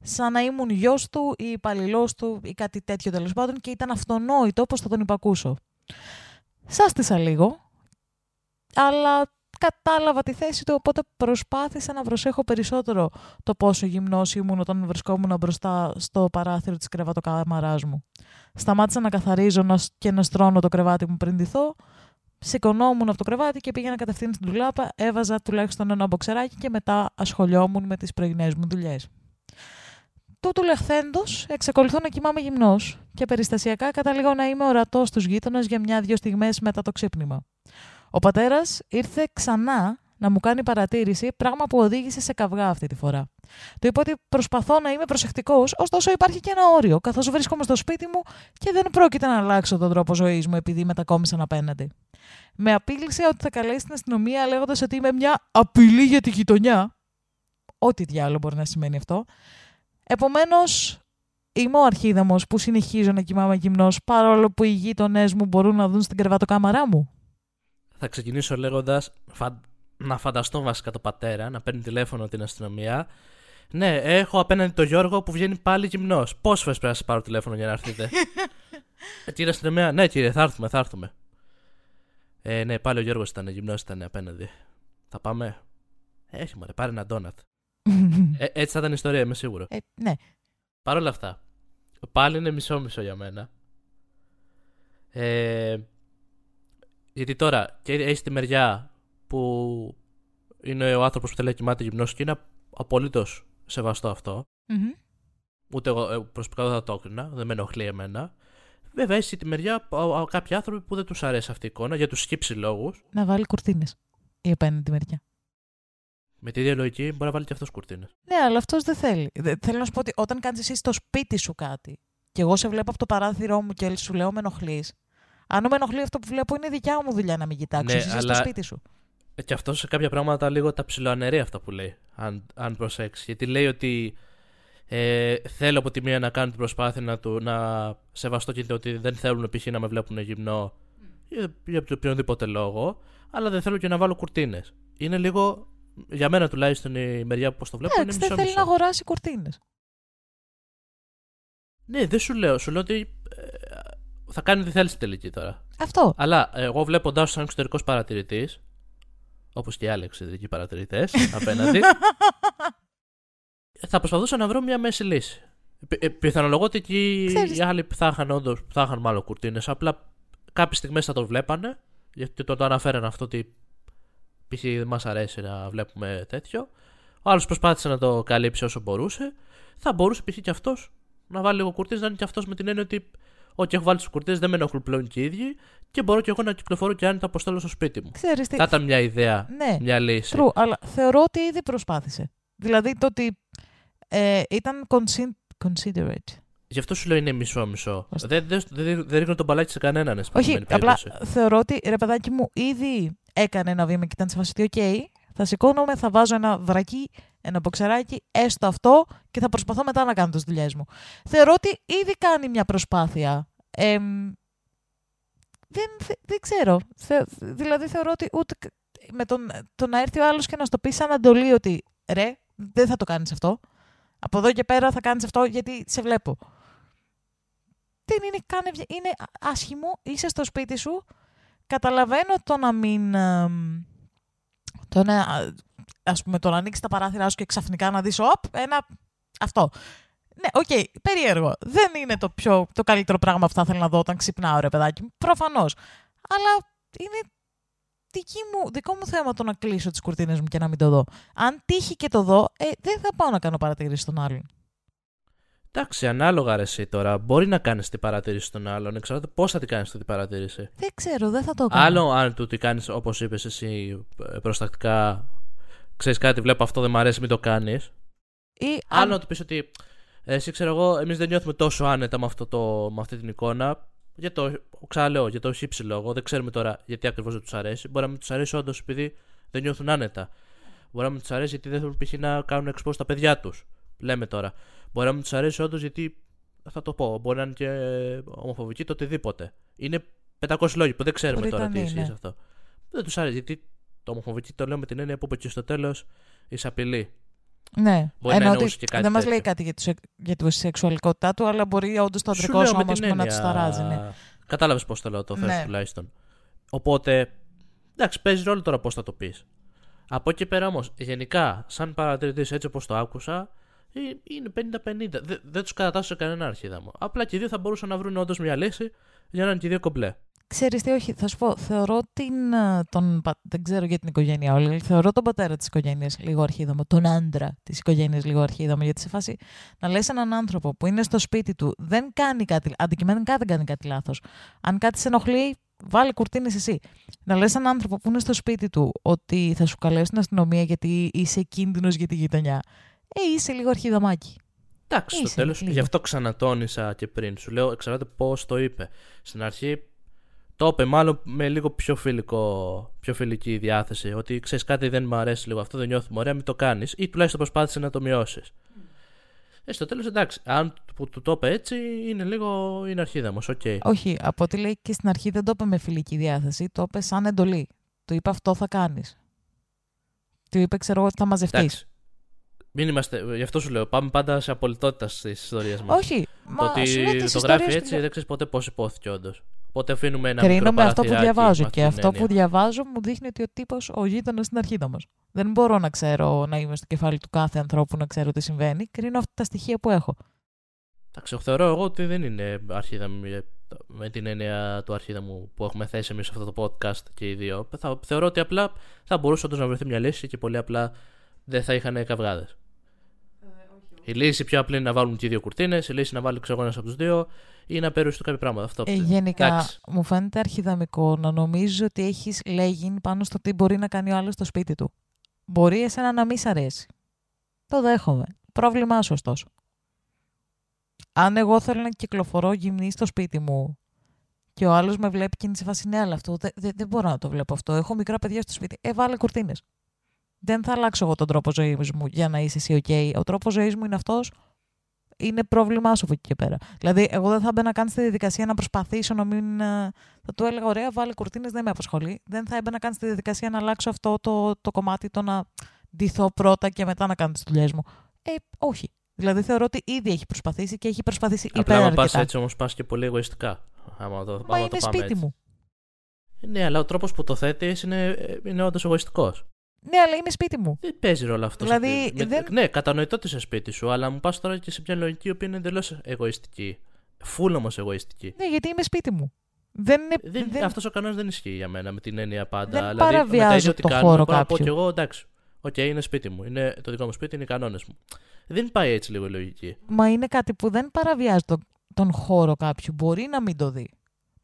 Σαν να ήμουν γιος του ή υπαλληλός του ή κάτι τέτοιο τέλος πάντων και ήταν αυτονόητο πώς θα τον υπακούσω. Σάστησα λίγο. αλλά κατάλαβα τη θέση του, οπότε προσπάθησα να προσέχω περισσότερο το πόσο γυμνός ήμουν όταν βρισκόμουν μπροστά στο παράθυρο της κρεβατοκάμαράς μου. Σταμάτησα να καθαρίζω και να στρώνω το κρεβάτι μου πριν ντυθώ, σηκωνόμουν από το κρεβάτι και πήγαινα κατευθείαν στην τουλάπα, έβαζα τουλάχιστον ένα μποξεράκι και μετά ασχολιόμουν με τις πρωινές μου δουλειές. Τούτου λεχθέντος, εξακολουθώ να κοιμάμαι γυμνός και περιστασιακά καταλήγω να είμαι ορατός στους γείτονες για μια-δυο στιγμές μετά το ξύπνημα. Ο πατέρας ήρθε ξανά να μου κάνει παρατήρηση, πράγμα που οδήγησε σε καυγά αυτή τη φορά. Του είπα ότι προσπαθώ να είμαι προσεκτικός, ωστόσο υπάρχει και ένα όριο, καθώς βρίσκομαι στο σπίτι μου και δεν πρόκειται να αλλάξω τον τρόπο ζωής μου επειδή μετακόμισαν απέναντι. Με απείλησε ότι θα καλέσει την αστυνομία λέγοντας ότι είμαι μια απειλή για τη γειτονιά. Ό,τι διάλογο μπορεί να σημαίνει αυτό. Επομένως, είμαι ο αρχίδαμος που συνεχίζω να κοιμάμαι γυμνός παρόλο που οι γείτονές μου μπορούν να δουν στην κρεβατοκάμαρά μου. Θα ξεκινήσω λέγοντας να φανταστώ βασικά το πατέρα να παίρνει τηλέφωνο την αστυνομία. Ναι, έχω απέναντι τον Γιώργο που βγαίνει πάλι γυμνός. Πόσες φορές πρέπει να σας πάρω τηλέφωνο για να έρθετε; [laughs] ε, κύριε αστυνομία, ναι, κύριε, θα έρθουμε, θα έρθουμε. Ε, ναι, πάλι ο Γιώργος ήταν γυμνός, ήταν απέναντι. Θα πάμε. Έχει μωρέ, πάρε ένα ντόνατ. Ε, έτσι θα ήταν η ιστορία, είμαι σίγουρο. Ε, ναι. Παρ' όλα αυτά, πάλι είναι μισό-μισό για μένα. Ε, γιατί τώρα και έχει τη μεριά που είναι ο άνθρωπος που θέλει να κοιμάται γυμνός και είναι απολύτως σεβαστό Ούτε εγώ ε, προσωπικά δεν θα το έκρινα, δεν με ενοχλεί εμένα. Βέβαια, έχει τη μεριά κάποιοι άνθρωποι που δεν τους αρέσει αυτή η εικόνα για τους σκύψει λόγους. Να βάλει κουρτίνες η απέναντι μεριά. Με τη ίδια λογική μπορεί να βάλει και αυτός κουρτίνες. Ναι, αλλά αυτός δεν θέλει. Θέλω να σου πω ότι όταν κάνεις εσύ στο σπίτι σου κάτι και εγώ σε βλέπω από το παράθυρό μου και σου λέω με ενοχλείς. Αν με ενοχλεί αυτό που βλέπω, είναι δικιά μου δουλειά να μην κοιτάξω. Ναι, εσύ αλλά... στο σπίτι σου. Ε, και αυτό σε κάποια πράγματα λίγο τα ψηλοαναιρεί αυτά που λέει, αν, αν προσέξει. Γιατί λέει ότι ε, θέλω από τη μία να κάνω την προσπάθεια να, του, να σεβαστώ και ότι δεν θέλουν π.χ. να με βλέπουν γυμνό για, για οποιονδήποτε λόγο, αλλά δεν θέλω και να βάλω κουρτίνες. Είναι λίγο, για μένα τουλάχιστον η μεριά που το βλέπω, είναι μισό δεν θέλει να αγοράσει κουρτίνες. Ναι, δεν σου λέω. Σου λέω ότι ε, θα κάνει τι θέλει στην τελική τώρα. Αυτό. Αλλά εγώ βλέποντα σαν εξωτερικός παρατηρητής, όπως και οι άλλοι εξωτερικοί παρατηρητές [laughs] απέναντι, θα προσπαθούσα να βρω μια μέση λύση. Ε, πιθανολογώ ότι εκεί οι άλλοι θα είχαν όντως, θα είχαν μάλλον κουρτίνες. Απλά κάποιες στιγμές θα το βλέπανε, γιατί το, το αναφέραν αυτό ότι π.χ. δεν μας αρέσει να βλέπουμε τέτοιο. Ο άλλος προσπάθησε να το καλύψει όσο μπορούσε. Θα μπορούσε π.χ. και αυτός να βάλει λίγο κουρτίνε, να είναι και αυτός με την έννοια ότι Ό,τι έχω βάλει τι κουρτίνε δεν με ενοχλούν πλέον και οι ίδιοι και μπορώ και εγώ να κυκλοφορώ και αν τα αποστέλω στο σπίτι μου. Ξέρεις τι... Θα ήταν μια ιδέα, ναι, μια λύση. True, αλλά θεωρώ ότι ήδη προσπάθησε. Δηλαδή το ότι ε, ήταν considerate. Γι' αυτό σου λέω είναι μισό-μισό. Δεν, δεν, δεν, δεν ρίχνω τον παλάκι σε κανέναν. Όχι, απλά θεωρώ ότι ρε παιδάκι μου ήδη έκανε ένα βήμα και ήταν σε φάση OK, θα σηκώνομαι, θα βάζω ένα βρακί, ένα μποξεράκι, έστω αυτό και θα προσπαθώ μετά να κάνω τις δουλειές μου. Θεωρώ ότι ήδη κάνει μια προσπάθεια. Ε, δεν, δεν ξέρω. δηλαδή θεωρώ ότι ούτε με τον, το να έρθει ο άλλος και να στο πει σαν αντολή ότι ρε, δεν θα το κάνεις αυτό. Από εδώ και πέρα θα κάνεις αυτό γιατί σε βλέπω. Δεν είναι καν Είναι άσχημο, είσαι στο σπίτι σου. Καταλαβαίνω το να μην το να, ας πούμε, το να ανοίξεις τα παράθυρά σου και ξαφνικά να δεις, οπ, ένα, αυτό. Ναι, OK, okay, περίεργο. Δεν είναι το, πιο, το καλύτερο πράγμα που θα ήθελα να δω όταν ξυπνάω, ρε παιδάκι μου. Προφανώς. Αλλά είναι δική μου, δικό μου θέμα το να κλείσω τις κουρτίνες μου και να μην το δω. Αν τύχει και το δω, ε, δεν θα πάω να κάνω παρατηρήσεις στον άλλον. Εντάξει, ανάλογα ρε εσύ τώρα. Μπορεί να κάνεις την παρατήρηση των άλλων. Εξαρτάται πώς θα την κάνεις την παρατήρηση. Δεν ξέρω, δεν θα το κάνω. Άλλο αν του την κάνεις όπως είπες εσύ προστακτικά. Ξέρεις κάτι, βλέπω αυτό δεν μου αρέσει, μην το κάνεις. Ή Άλλο να του πεις ότι εσύ ξέρω εγώ, εμείς δεν νιώθουμε τόσο άνετα με, αυτό το, με αυτή την εικόνα. Για το, ξαναλέω, για το χύψη λόγο. Δεν ξέρουμε τώρα γιατί ακριβώς δεν τους αρέσει. Μπορεί να μην τους αρέσει όντως επειδή δεν νιώθουν άνετα. Μπορεί να μην τους αρέσει γιατί δεν θέλουν π.χ. να κάνουν εξπό τα παιδιά τους. Λέμε τώρα. Μπορεί να μην τους αρέσει όντως γιατί. Θα το πω. Μπορεί να είναι και ομοφοβική το οτιδήποτε. Είναι 500 λόγοι που δεν ξέρουμε μπορεί τώρα τι ισχύει ναι. αυτό. Δεν τους αρέσει γιατί το ομοφοβική το λέω με την έννοια που είπε και στο τέλος εισαπειλεί. Ναι, μπορεί να ότι και κάτι δεν μας λέει κάτι για, το, για τη σεξουαλικότητά του, αλλά μπορεί όντως το αντρικό σώμα έννοια... να τους ταράζει. Ναι. Κατάλαβες πώς το λέω το θες ναι. τουλάχιστον. Οπότε Εντάξει, παίζει ρόλο τώρα πώς θα το πεις. Από εκεί πέρα όμως, γενικά, σαν παρατηρητής, έτσι όπως το άκουσα, ε, είναι 50-50. Δεν, δεν τους κατατάσσω σε κανένα αρχίδα μου. Απλά και οι δύο θα μπορούσαν να βρουν όντως μια λύση για να είναι και οι δύο κομπλέ. Ξέρεις τι, όχι, θα σου πω, θεωρώ την, ε, τον, πα- δεν ξέρω για την οικογένεια όλη, αλλά θεωρώ τον πατέρα της οικογένειας λίγο αρχίδαμο, τον άντρα της οικογένειας λίγο αρχίδαμο, γιατί σε φάση να λες έναν άνθρωπο που είναι στο σπίτι του, δεν κάνει κάτι, αντικειμενικά δεν κάνει κάτι λάθος. Αν κάτι σε ενοχλεί, βάλε κουρτίνες εσύ. Να λες έναν άνθρωπο που είναι στο σπίτι του ότι θα σου καλέσουν την αστυνομία γιατί είσαι κίνδυνος για τη γειτονιά, ε, είσαι λίγο αρχιδαμάκι. Εντάξει, στο Είσαι, τέλος, λίγο. γι' αυτό ξανατόνισα και πριν. Σου λέω, εξαρτάται πώς το είπε. Στην αρχή το είπε μάλλον με λίγο πιο, φιλικό, πιο φιλική διάθεση. Ότι ξέρεις κάτι δεν μου αρέσει λίγο αυτό, δεν νιώθουμε ωραία, μην το κάνεις. Ή τουλάχιστον προσπάθησε να το μειώσεις. Ε, στο τέλος εντάξει. Αν που του το είπε έτσι, είναι λίγο. είναι αρχίδαμος. Οκ. Όχι, από ό,τι λέει και στην αρχή δεν το είπε με φιλική διάθεση, το είπε σαν εντολή. Του είπε αυτό θα κάνεις. Του είπε, ξέρω εγώ, ότι θα μαζευτείς. Εντάξει. Μην είμαστε, γι' αυτό σου λέω. Πάμε πάντα σε απολυτότητα στις ιστορίες μας. Όχι, Το μα ότι σου λέω τις το γράφει ιστορίες έτσι του- δεν ξέρεις ποτέ πώς ειπώθηκε όντως. Οπότε αφήνουμε ένα Κρίνω μικρό με αυτό που παραθυράκι διαβάζω. με Και αυτή την αυτό που έννοια. διαβάζω μου δείχνει ότι ο τύπος, ο γείτονας είναι αρχίδαμος. Δεν μπορώ να ξέρω να είμαι στο κεφάλι του κάθε ανθρώπου να ξέρω τι συμβαίνει. Κρίνω αυτά τα στοιχεία που έχω. Εντάξει, θεωρώ εγώ ότι δεν είναι αρχίδα μου ε, με την έννοια του αρχίδα μου που έχουμε θέσει εμείς σε αυτό το podcast και οι δύο. Θα, θεωρώ ότι απλά θα μπορούσε όντως να βρεθεί μια λύση και πολύ απλά δεν θα είχαν καυγάδες. Η λύση πιο απλή είναι να βάλουν και οι δύο κουρτίνες, η λύση είναι να βάλει ξέρω ένας από τους δύο ή να περιοριστούν κάποια πράγματα. Αυτό Ε, πιστεύω. γενικά, Εντάξει. μου φαίνεται αρχιδαμικό να νομίζεις ότι έχεις λέγει πάνω στο τι μπορεί να κάνει ο άλλος στο σπίτι του. Μπορεί εσένα να μη σ' αρέσει. Το δέχομαι. Πρόβλημά σου, ωστόσο. Αν εγώ θέλω να κυκλοφορώ γυμνή στο σπίτι μου και ο άλλος με βλέπει και είναι σε φάση ναι, αλλά αυτό δεν, δεν, δεν μπορώ να το βλέπω αυτό. Έχω μικρά παιδιά στο σπίτι. Ε, βάλε κουρτίνες. Δεν θα αλλάξω εγώ τον τρόπο ζωής μου για να είσαι εσύ OK. Ο τρόπος ζωής μου είναι αυτός. Είναι πρόβλημά σου από εκεί και πέρα. Δηλαδή, εγώ δεν θα έμπαινα καν στη διαδικασία να προσπαθήσω να μην. ε, Θα του έλεγα: Ωραία, βάλε κουρτίνες, δεν με απασχολεί. Δεν θα έμπαινα καν στη διαδικασία να αλλάξω αυτό το, το κομμάτι, το να ντυθώ πρώτα και μετά να κάνω τις δουλειές μου. Ε, όχι. Δηλαδή, θεωρώ ότι ήδη έχει προσπαθήσει και έχει προσπαθήσει Απλά, υπέρ άμα πας αρκετά. έτσι όμως, πας και πολύ εγωιστικά. Άμα το, Μα άμα το είναι πάμε σπίτι έτσι. μου. Ναι, αλλά ο τρόπος που το θέτεις είναι, ε, είναι όντως εγωιστικός. Ναι, αλλά είναι σπίτι μου. Δεν παίζει ρόλο αυτό. Δηλαδή, στο σπίτι. Με- δεν- Ναι, κατανοητό ότι είσαι σπίτι σου, αλλά μου πας τώρα και σε μια λογική η οποία είναι εντελώς εγωιστική. Φούλ όμως εγωιστική. Ναι, γιατί είμαι σπίτι μου. Δεν είναι. Δεν, δεν- Αυτός ο κανόνας δεν ισχύει για μένα με την έννοια πάντα. Δεν δηλαδή, παραβιάζω με τα ίδια ότι το κάνουμε, χώρο μπορώ να πω κάποιου. κι εγώ εντάξει. Οκ, είναι σπίτι μου. Είναι το δικό μου σπίτι, είναι οι κανόνες μου. Δεν πάει έτσι λίγο η λογική. Μα είναι κάτι που δεν παραβιάζει το- τον χώρο κάποιου. Μπορεί να μην το δει.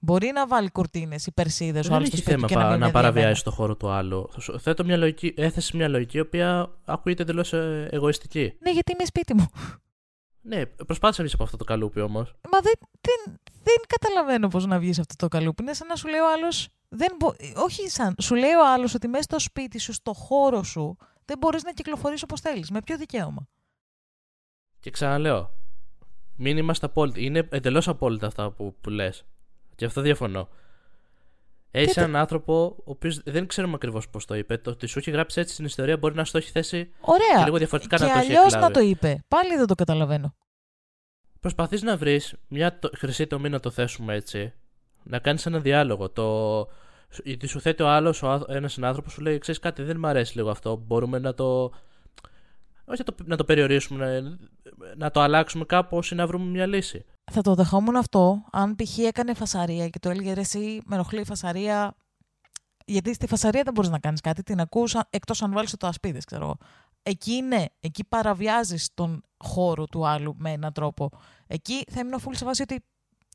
Μπορεί να βάλει κουρτίνες ή περσίδες ο Δεν άλλος στο έχει σπίτι θέμα του και να πα- μην να είναι παραβιάζει το χώρο του άλλου. Θα σου- Θέτω μια λογική, έθεσε μια λογική η οποία ακούγεται εντελώς εγωιστική. Ναι, γιατί είμαι σπίτι μου. Ναι, προσπάθησε να βγεις από αυτό το καλούπι όμως. Μα δεν, δεν, δεν καταλαβαίνω πώς να βγεις αυτό το καλούπι. Είναι σαν να σου λέει ο άλλος. Όχι σαν. Σου λέει ο άλλος ότι μέσα στο σπίτι σου, στο χώρο σου, δεν μπορείς να κυκλοφορήσει όπως θέλεις. Με ποιο δικαίωμα; Και ξαναλέω, μην είμαστε απόλυτοι. Είναι εντελώς απόλυτα αυτά που, που λες. Και αυτό διαφωνώ. Έχει Και το- έναν άνθρωπο ο οποίος δεν ξέρουμε ακριβώς πώς το είπε. Το ότι σου έχει γράψει έτσι στην ιστορία μπορεί να στο έχει θέσει και Ωραία. λίγο διαφορετικά και να το έχει αλλιώς να εκλάβει. το είπε. Πάλι δεν το καταλαβαίνω. Προσπαθείς να βρεις μια το, χρυσή τομή να το θέσουμε έτσι. Να κάνεις ένα διάλογο. Το, γιατί σου θέτει ο άλλος, ένας συνάνθρωπος, σου λέει: Ξέρεις κάτι, δεν μου αρέσει λίγο αυτό. Μπορούμε να το. Όχι να το, να το περιορίσουμε, να, να το αλλάξουμε κάπω ή να βρούμε μια λύση. Θα το δεχόμουν αυτό αν π.χ. έκανε φασαρία και το έλεγε ρε εσύ με ενοχλεί η φασαρία. Γιατί στη φασαρία δεν μπορείς να κάνεις κάτι, την ακούς εκτός αν βάλεις το ασπίδες, ξέρω εγώ. Εκεί ναι, εκεί παραβιάζεις τον χώρο του άλλου με έναν τρόπο. Εκεί θα ήμουν full σε φάση ότι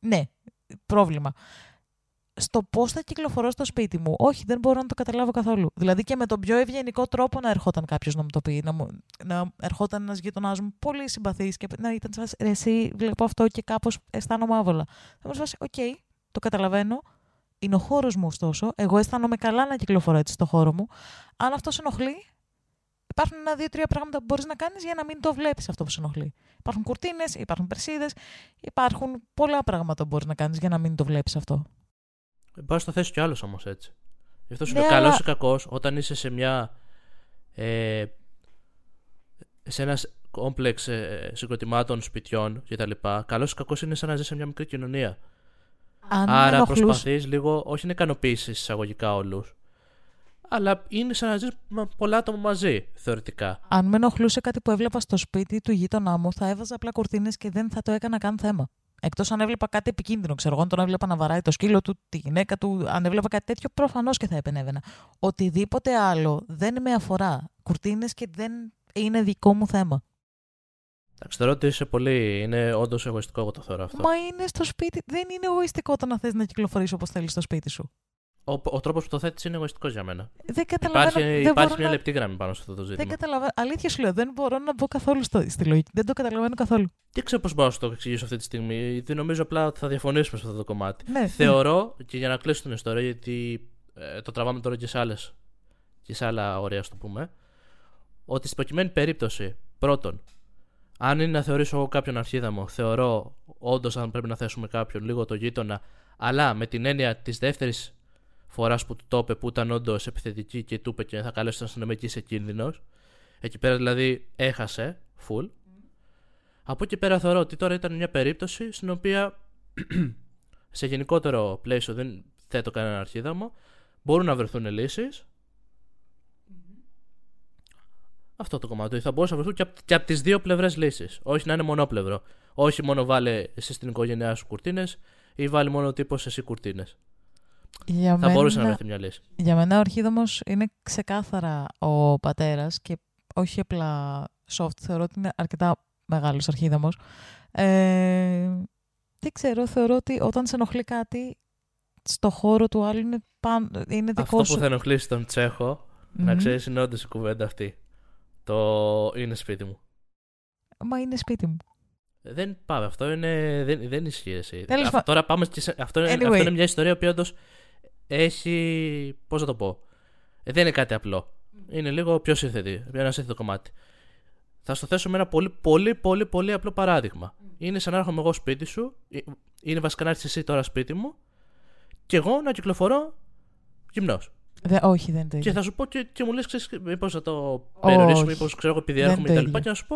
ναι, πρόβλημα. Στο πώς θα κυκλοφορώ στο σπίτι μου, όχι, δεν μπορώ να το καταλάβω καθόλου. Δηλαδή και με τον πιο ευγενικό τρόπο να ερχόταν κάποιος να μου το πει, να, μου, να ερχόταν ένας γείτονάς μου πολύ συμπαθής και να ήταν σε φάση, «Ρε, εσύ βλέπω αυτό και κάπως αισθάνομαι άβολα. Θα 'μουν σε φάση, οκ, το καταλαβαίνω. Είναι ο χώρος μου, ωστόσο. Εγώ αισθάνομαι καλά να κυκλοφορώ έτσι στο χώρο μου. Αν αυτό σε ενοχλεί, υπάρχουν ένα-δύο-τρία πράγματα που μπορείς να κάνεις για να μην το βλέπεις αυτό που σε ενοχλεί. Υπάρχουν κουρτίνες, υπάρχουν περσίδες, υπάρχουν πολλά πράγματα που μπορείς να κάνεις για να μην το βλέπεις αυτό. Μπορεί να το θέσει κι άλλος όμως έτσι. Γι' αυτό σου Ναι, λέω καλός αλλά- ή κακός, όταν είσαι σε μια. Ε, σε ένας κόμπλεξ ε, συγκροτημάτων, σπιτιών κτλ. Καλός ή κακός είναι σαν να ζεις σε μια μικρή κοινωνία. Αν με Άρα ενοχλούσε- προσπαθείς λίγο, όχι να ικανοποιήσεις εισαγωγικά όλους, Αλλά είναι σαν να ζεις πολλά άτομα μαζί, θεωρητικά. Αν με ενοχλούσε κάτι που έβλεπα στο σπίτι του γείτονά μου, θα έβαζα απλά κουρτίνες και δεν θα το έκανα καν θέμα. Εκτός αν έβλεπα κάτι επικίνδυνο, ξέρω εγώ, αν τον έβλεπα να βαράει το σκύλο του, τη γυναίκα του, αν έβλεπα κάτι τέτοιο, προφανώς και θα επενέβαινα. Οτιδήποτε άλλο δεν με αφορά. Κουρτίνες και δεν είναι δικό μου θέμα. Εντάξει, θεωρώ ότι είσαι πολύ. Είναι όντως εγωιστικό, εγώ το θεωρώ αυτό. Μα είναι στο σπίτι. Δεν είναι εγωιστικό το να θες να κυκλοφορήσει όπως θέλεις στο σπίτι σου. Ο, ο τρόπος που το θέτεις είναι εγωιστικός για μένα. Δεν καταλαβαίνω. Υπάρχει, δεν υπάρχει μπορώ μια να... λεπτή γραμμή πάνω σε αυτό το Δεν ζήτημα. καταλαβαίνω. Αλήθεια σου λέω, δεν μπορώ να μπω καθόλου στο, στη λογική. Δεν το καταλαβαίνω καθόλου. Δεν ξέρω πώς μπορώ να σου το εξηγήσω αυτή τη στιγμή. Γιατί νομίζω απλά ότι θα διαφωνήσουμε σε αυτό το κομμάτι. Ναι, Θεωρώ, και για να κλείσω την ιστορία, γιατί ε, το τραβάμε τώρα και σε, άλλες, και σε άλλα ωραία, ας το πούμε, ότι στην προκειμένη περίπτωση, πρώτον, αν είναι να θεωρήσω εγώ κάποιον αρχίδαμο, θεωρώ όντως αν πρέπει να θέσουμε κάποιον λίγο το γείτονα, αλλά με την έννοια της δεύτερης φοράς που του το είπε, που ήταν όντως επιθετική και του είπε και θα καλέσει την αστυνομία και είσαι κίνδυνος. Εκεί πέρα δηλαδή έχασε, full. Από εκεί πέρα θεωρώ ότι τώρα ήταν μια περίπτωση στην οποία [clears throat] σε γενικότερο πλαίσιο δεν θέτω κανένα αρχίδαμο. Μπορούν να βρεθούν λύσεις. Αυτό το κομμάτι. Θα μπορούσαν να βρεθούν και από, και από τις δύο πλευρές λύσεις. Όχι να είναι μονόπλευρο. Όχι μόνο βάλε εσύ στην οικογένειά σου κουρτίνες ή βάλει μόνο τύπο εσύ κουρτίνες. Για Θα μένα, μπορούσε να βρεθεί μια λύση. για μένα ο Αρχίδομος είναι ξεκάθαρα ο πατέρας και όχι απλά soft. Θεωρώ ότι είναι αρκετά μεγάλος Αρχίδομος. Ε, δεν ξέρω, θεωρώ ότι όταν σε ενοχλεί κάτι στο χώρο του άλλου είναι, παν, είναι δικό Αυτό σου. που θα ενοχλήσει τον Τσέχο, να Μμμ. ξέρεις, είναι όντως η κουβέντα αυτή. Το είναι σπίτι μου. Μα είναι σπίτι μου. Δεν πάμε. Αυτό είναι, δεν, δεν ισχύει εσύ. Τέλος Αυτό, πα- τώρα πάμε και σε, αυτό, είναι, Anyway. αυτό είναι μια ιστορία που όντως έχει. Πώς να το πω. Ε, δεν είναι κάτι απλό. Είναι λίγο πιο σύνθετη. Ένα σύνθετο κομμάτι. Θα στο θέσω με ένα πολύ, πολύ, πολύ, πολύ απλό παράδειγμα. Είναι σαν να έρχομαι εγώ σπίτι σου. ε, Είναι βασικά να έρθεις εσύ τώρα σπίτι μου. Και εγώ να κυκλοφορώ γυμνός. Δε, όχι, δεν είναι το Και ίδιο. θα σου πω και, και μου λες, μήπως θα το περιορίσουμε, Όχι. μήπως ξέρω εγώ επειδή Δεν έρχομαι το κτλ. ίδιο. Και να σου πω,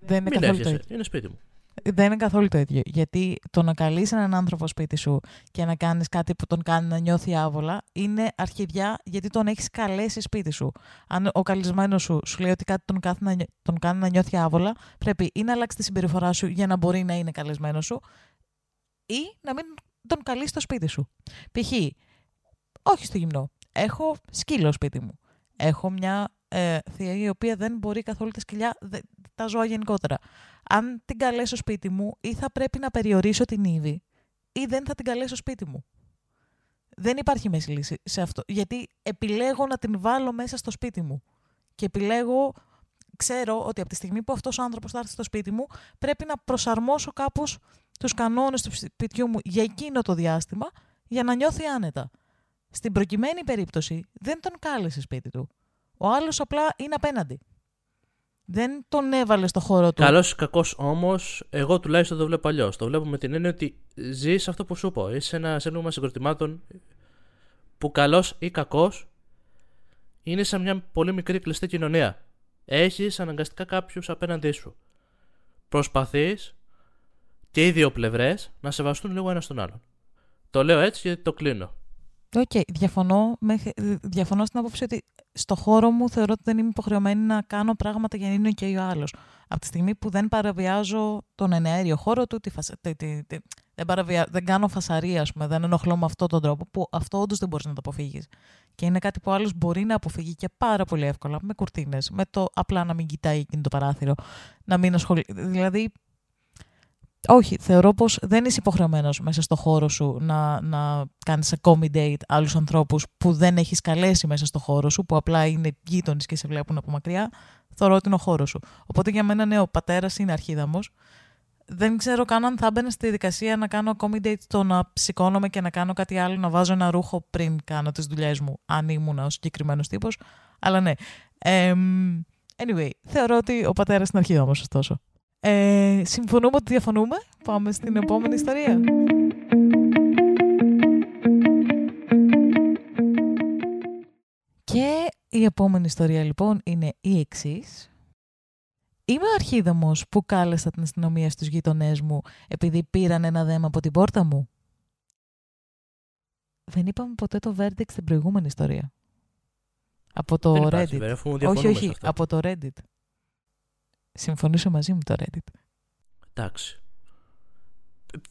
Δεν είναι μην καθόλου το έρχεσαι. ίδιο. Είναι σπίτι μου. Δεν είναι καθόλου το ίδιο. Γιατί το να καλείς έναν άνθρωπο σπίτι σου και να κάνεις κάτι που τον κάνει να νιώθει άβολα είναι αρχιδιά γιατί τον έχεις καλέσει σπίτι σου. Αν ο καλεσμένος σου σου λέει ότι κάτι τον, κάθει να, νιώ- τον κάνει να νιώθει άβολα, πρέπει ή να αλλάξει τη συμπεριφορά σου για να μπορεί να είναι καλεσμένος σου ή να μην τον καλείς στο σπίτι σου. Π.χ. όχι στο γυμνό. Έχω σκύλο σπίτι μου. Έχω μια ε, θεία η οποία δεν μπορεί καθόλου τα σκυλιά, δε- τα ζώα γενικότερα. Αν την καλέσω σπίτι μου, ή θα πρέπει να περιορίσω την Ήβη, ή δεν θα την καλέσω σπίτι μου. Δεν υπάρχει μέση λύση σε αυτό. Γιατί επιλέγω να την βάλω μέσα στο σπίτι μου. Και επιλέγω, ξέρω ότι από τη στιγμή που αυτός ο άνθρωπος θα έρθει στο σπίτι μου, πρέπει να προσαρμόσω κάπως τους κανόνες του σπιτιού μου για εκείνο το διάστημα, για να νιώθει άνετα. Στην προκειμένη περίπτωση δεν τον κάλεσε σπίτι του. Ο άλλος απλά είναι απέναντι. Δεν τον έβαλε στο χώρο του. Καλός ή κακός όμως, εγώ τουλάχιστον το βλέπω αλλιώς. Το βλέπω με την έννοια ότι ζεις αυτό που σου είπα. Είσαι ένα σύνολο συγκροτημάτων που καλός ή κακός είναι σαν μια πολύ μικρή κλειστή κοινωνία. Έχεις αναγκαστικά κάποιους απέναντί σου. Προσπαθείς και οι δύο πλευρές να σεβαστούν λίγο ένα τον άλλον. Το λέω έτσι γιατί το κλείνω. Οκ, διαφωνώ, μέχρι, διαφωνώ στην άποψη ότι στο χώρο μου θεωρώ ότι δεν είμαι υποχρεωμένη να κάνω πράγματα για να είναι και ο άλλος. Από τη στιγμή που δεν παραβιάζω τον εναέριο χώρο του, τη φασα... τη, τη, τη- δεν, παραβια... δεν κάνω φασαρία, ας πούμε, δεν ενοχλώ με αυτόν τον τρόπο, που αυτό όντως δεν μπορείς να το αποφύγεις. Και είναι κάτι που ο άλλος μπορεί να αποφύγει και πάρα πολύ εύκολα με κουρτίνες, με το απλά να μην κοιτάει εκείνο το παράθυρο, να μην ασχολείται. Δηλαδή, όχι, θεωρώ πως δεν είσαι υποχρεωμένος μέσα στο χώρο σου να, να κάνεις accommodate άλλους ανθρώπους που δεν έχεις καλέσει μέσα στο χώρο σου, που απλά είναι γείτονες και σε βλέπουν από μακριά. Θεωρώ ότι είναι ο χώρος σου. Οπότε για μένα ναι, ο πατέρας είναι αρχίδαμος. Δεν ξέρω καν αν θα έμπαινα στη δικασία να κάνω accommodate το να σηκώνομαι και να κάνω κάτι άλλο, να βάζω ένα ρούχο πριν κάνω τις δουλειές μου, αν ήμουν ο συγκεκριμένος τύπος. Αλλά ναι. Εμ, anyway, θεωρώ ότι ο πατέρας είναι αρχίδαμος, ωστόσο. Ε, συμφωνούμε ότι διαφωνούμε. Πάμε στην επόμενη ιστορία. Και η επόμενη ιστορία λοιπόν είναι η εξής. Είμαι ο αρχίδαμος που κάλεσα την αστυνομία στους γείτονές μου επειδή πήραν ένα δέμα από την πόρτα μου. Δεν είπαμε ποτέ το verdict στην προηγούμενη ιστορία. Από το Δεν Reddit. υπάρχει, βέβαια, αφού όχι, διαφωνούμε σε όχι, αυτό. από το Reddit. Συμφωνήσω μαζί μου το Reddit. Εντάξει.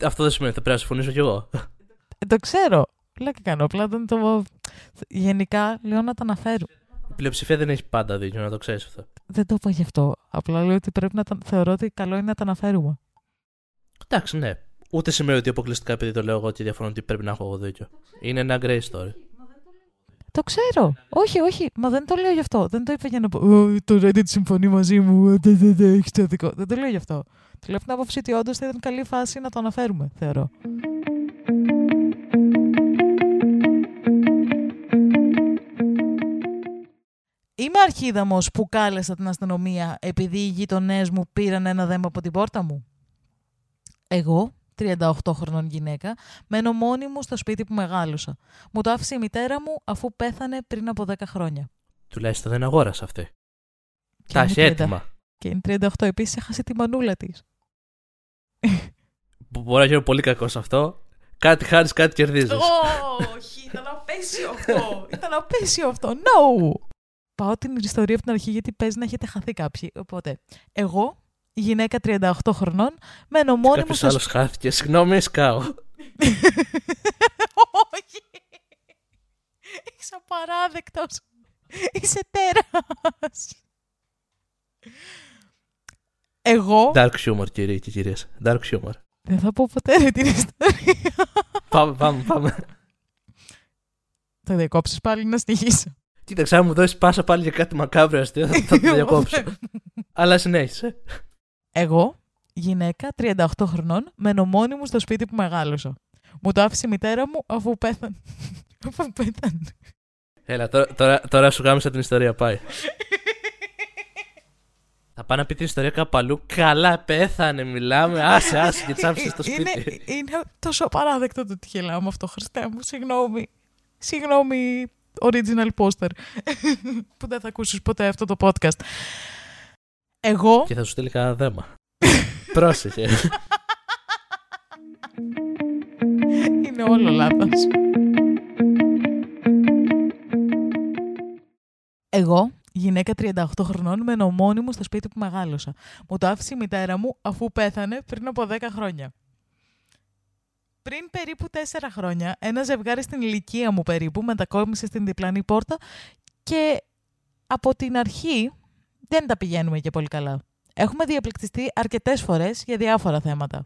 Αυτό δεν σημαίνει ότι θα πρέπει να συμφωνήσω κι εγώ. Ε, το ξέρω. Λέω και κάνω. Απλά δεν το. Γενικά λέω να τα αναφέρω. Η πλειοψηφία δεν έχει πάντα δίκιο, να το ξέρεις αυτό. Δεν το είπα γι' αυτό. Απλά λέω ότι πρέπει να τα... θεωρώ ότι καλό είναι να τα αναφέρουμε. Εντάξει, ναι. Ούτε σημαίνει ότι αποκλειστικά επειδή το λέω εγώ και διαφωνώ ότι πρέπει να έχω εγώ δίκιο. Είναι ένα grey story. Το ξέρω. Όχι, όχι. Μα δεν το λέω γι' αυτό. Δεν το είπα για να πω. «Ω, Το Reddit συμφωνεί μαζί μου. ε, Δεν, δεν, δεν, έχεις το δικό. Δεν το λέω γι' αυτό. Το λέω από την άποψη ότι όντως θα ήταν καλή φάση να το αναφέρουμε, θεωρώ. Είμαι αρχίδαμος που κάλεσα την αστυνομία επειδή οι γείτονέ μου πήραν ένα δέμα από την πόρτα μου. Εγώ, 38 χρονών γυναίκα, μένω μόνη μου στο σπίτι που μεγάλωσα. Μου το άφησε η μητέρα μου αφού πέθανε πριν από 10 χρόνια. Τουλάχιστον δεν αγόρασε αυτή. Και Τα είναι έχει 30 έτοιμα. Και είναι 38. Επίσης έχασε τη μανούλα της. Που Μπορεί να γίνω πολύ κακός σε αυτό. Κάτι χάρης, κάτι κερδίζεις. Όχι, ήταν απέσιο αυτό. ήταν απέσιο αυτό. No! Πάω την ιστορία από την αρχή γιατί παίζει να έχετε χαθεί κάποιοι. Οπότε, εγώ, γυναίκα 38 χρονών, μένω μόνη μου Κάποιος στο άλλος χάθηκε. Συγγνώμη, σκάω. [laughs] Όχι. Είσαι απαράδεκτος. Είσαι τέρας. Εγώ Dark humor, κύριε και κυρίες. Dark humor. δεν θα πω ποτέ ρε την ιστορία. πάμε, πάμε, πάμε. Θα διακόψεις πάλι να συνεχίσω. Κοίταξε, αν μου δώσεις πάσα πάλι για κάτι μακάβριο αστείο, θα, θα το διακόψω. Αλλά συνέχισε. Εγώ, γυναίκα 38 χρονών, μένω μόνη μου στο σπίτι που μεγάλωσα. Μου το άφησε η μητέρα μου αφού πέθανε. [laughs] αφού πέθανε. Έλα, τώρα, τώρα, τώρα σου γάμισα την ιστορία, πάει. θα πάω να πει την ιστορία κάπου αλλού. Καλά, πέθανε, μιλάμε. Άσε, άσε και τσάψε στο είναι, σπίτι. είναι τόσο απαράδεκτο το ότι γελάω με αυτό, Χριστέ μου. Συγγνώμη. Συγγνώμη, original poster. [laughs] που δεν θα ακούσεις ποτέ αυτό το podcast. Εγώ Και θα σου στείλει κανένα δέμα. [laughs] Πρόσεχε. είναι όλο λάθος. Εγώ, γυναίκα 38 χρονών, μένω μόνη μου στο σπίτι που μεγάλωσα. Μου το άφησε η μητέρα μου αφού πέθανε πριν από 10 χρόνια. Πριν περίπου 4 χρόνια, ένα ζευγάρι στην ηλικία μου περίπου μετακόμισε στην διπλανή πόρτα και από την αρχή δεν τα πηγαίνουμε και πολύ καλά. Έχουμε διαπληκτιστεί αρκετές φορές για διάφορα θέματα.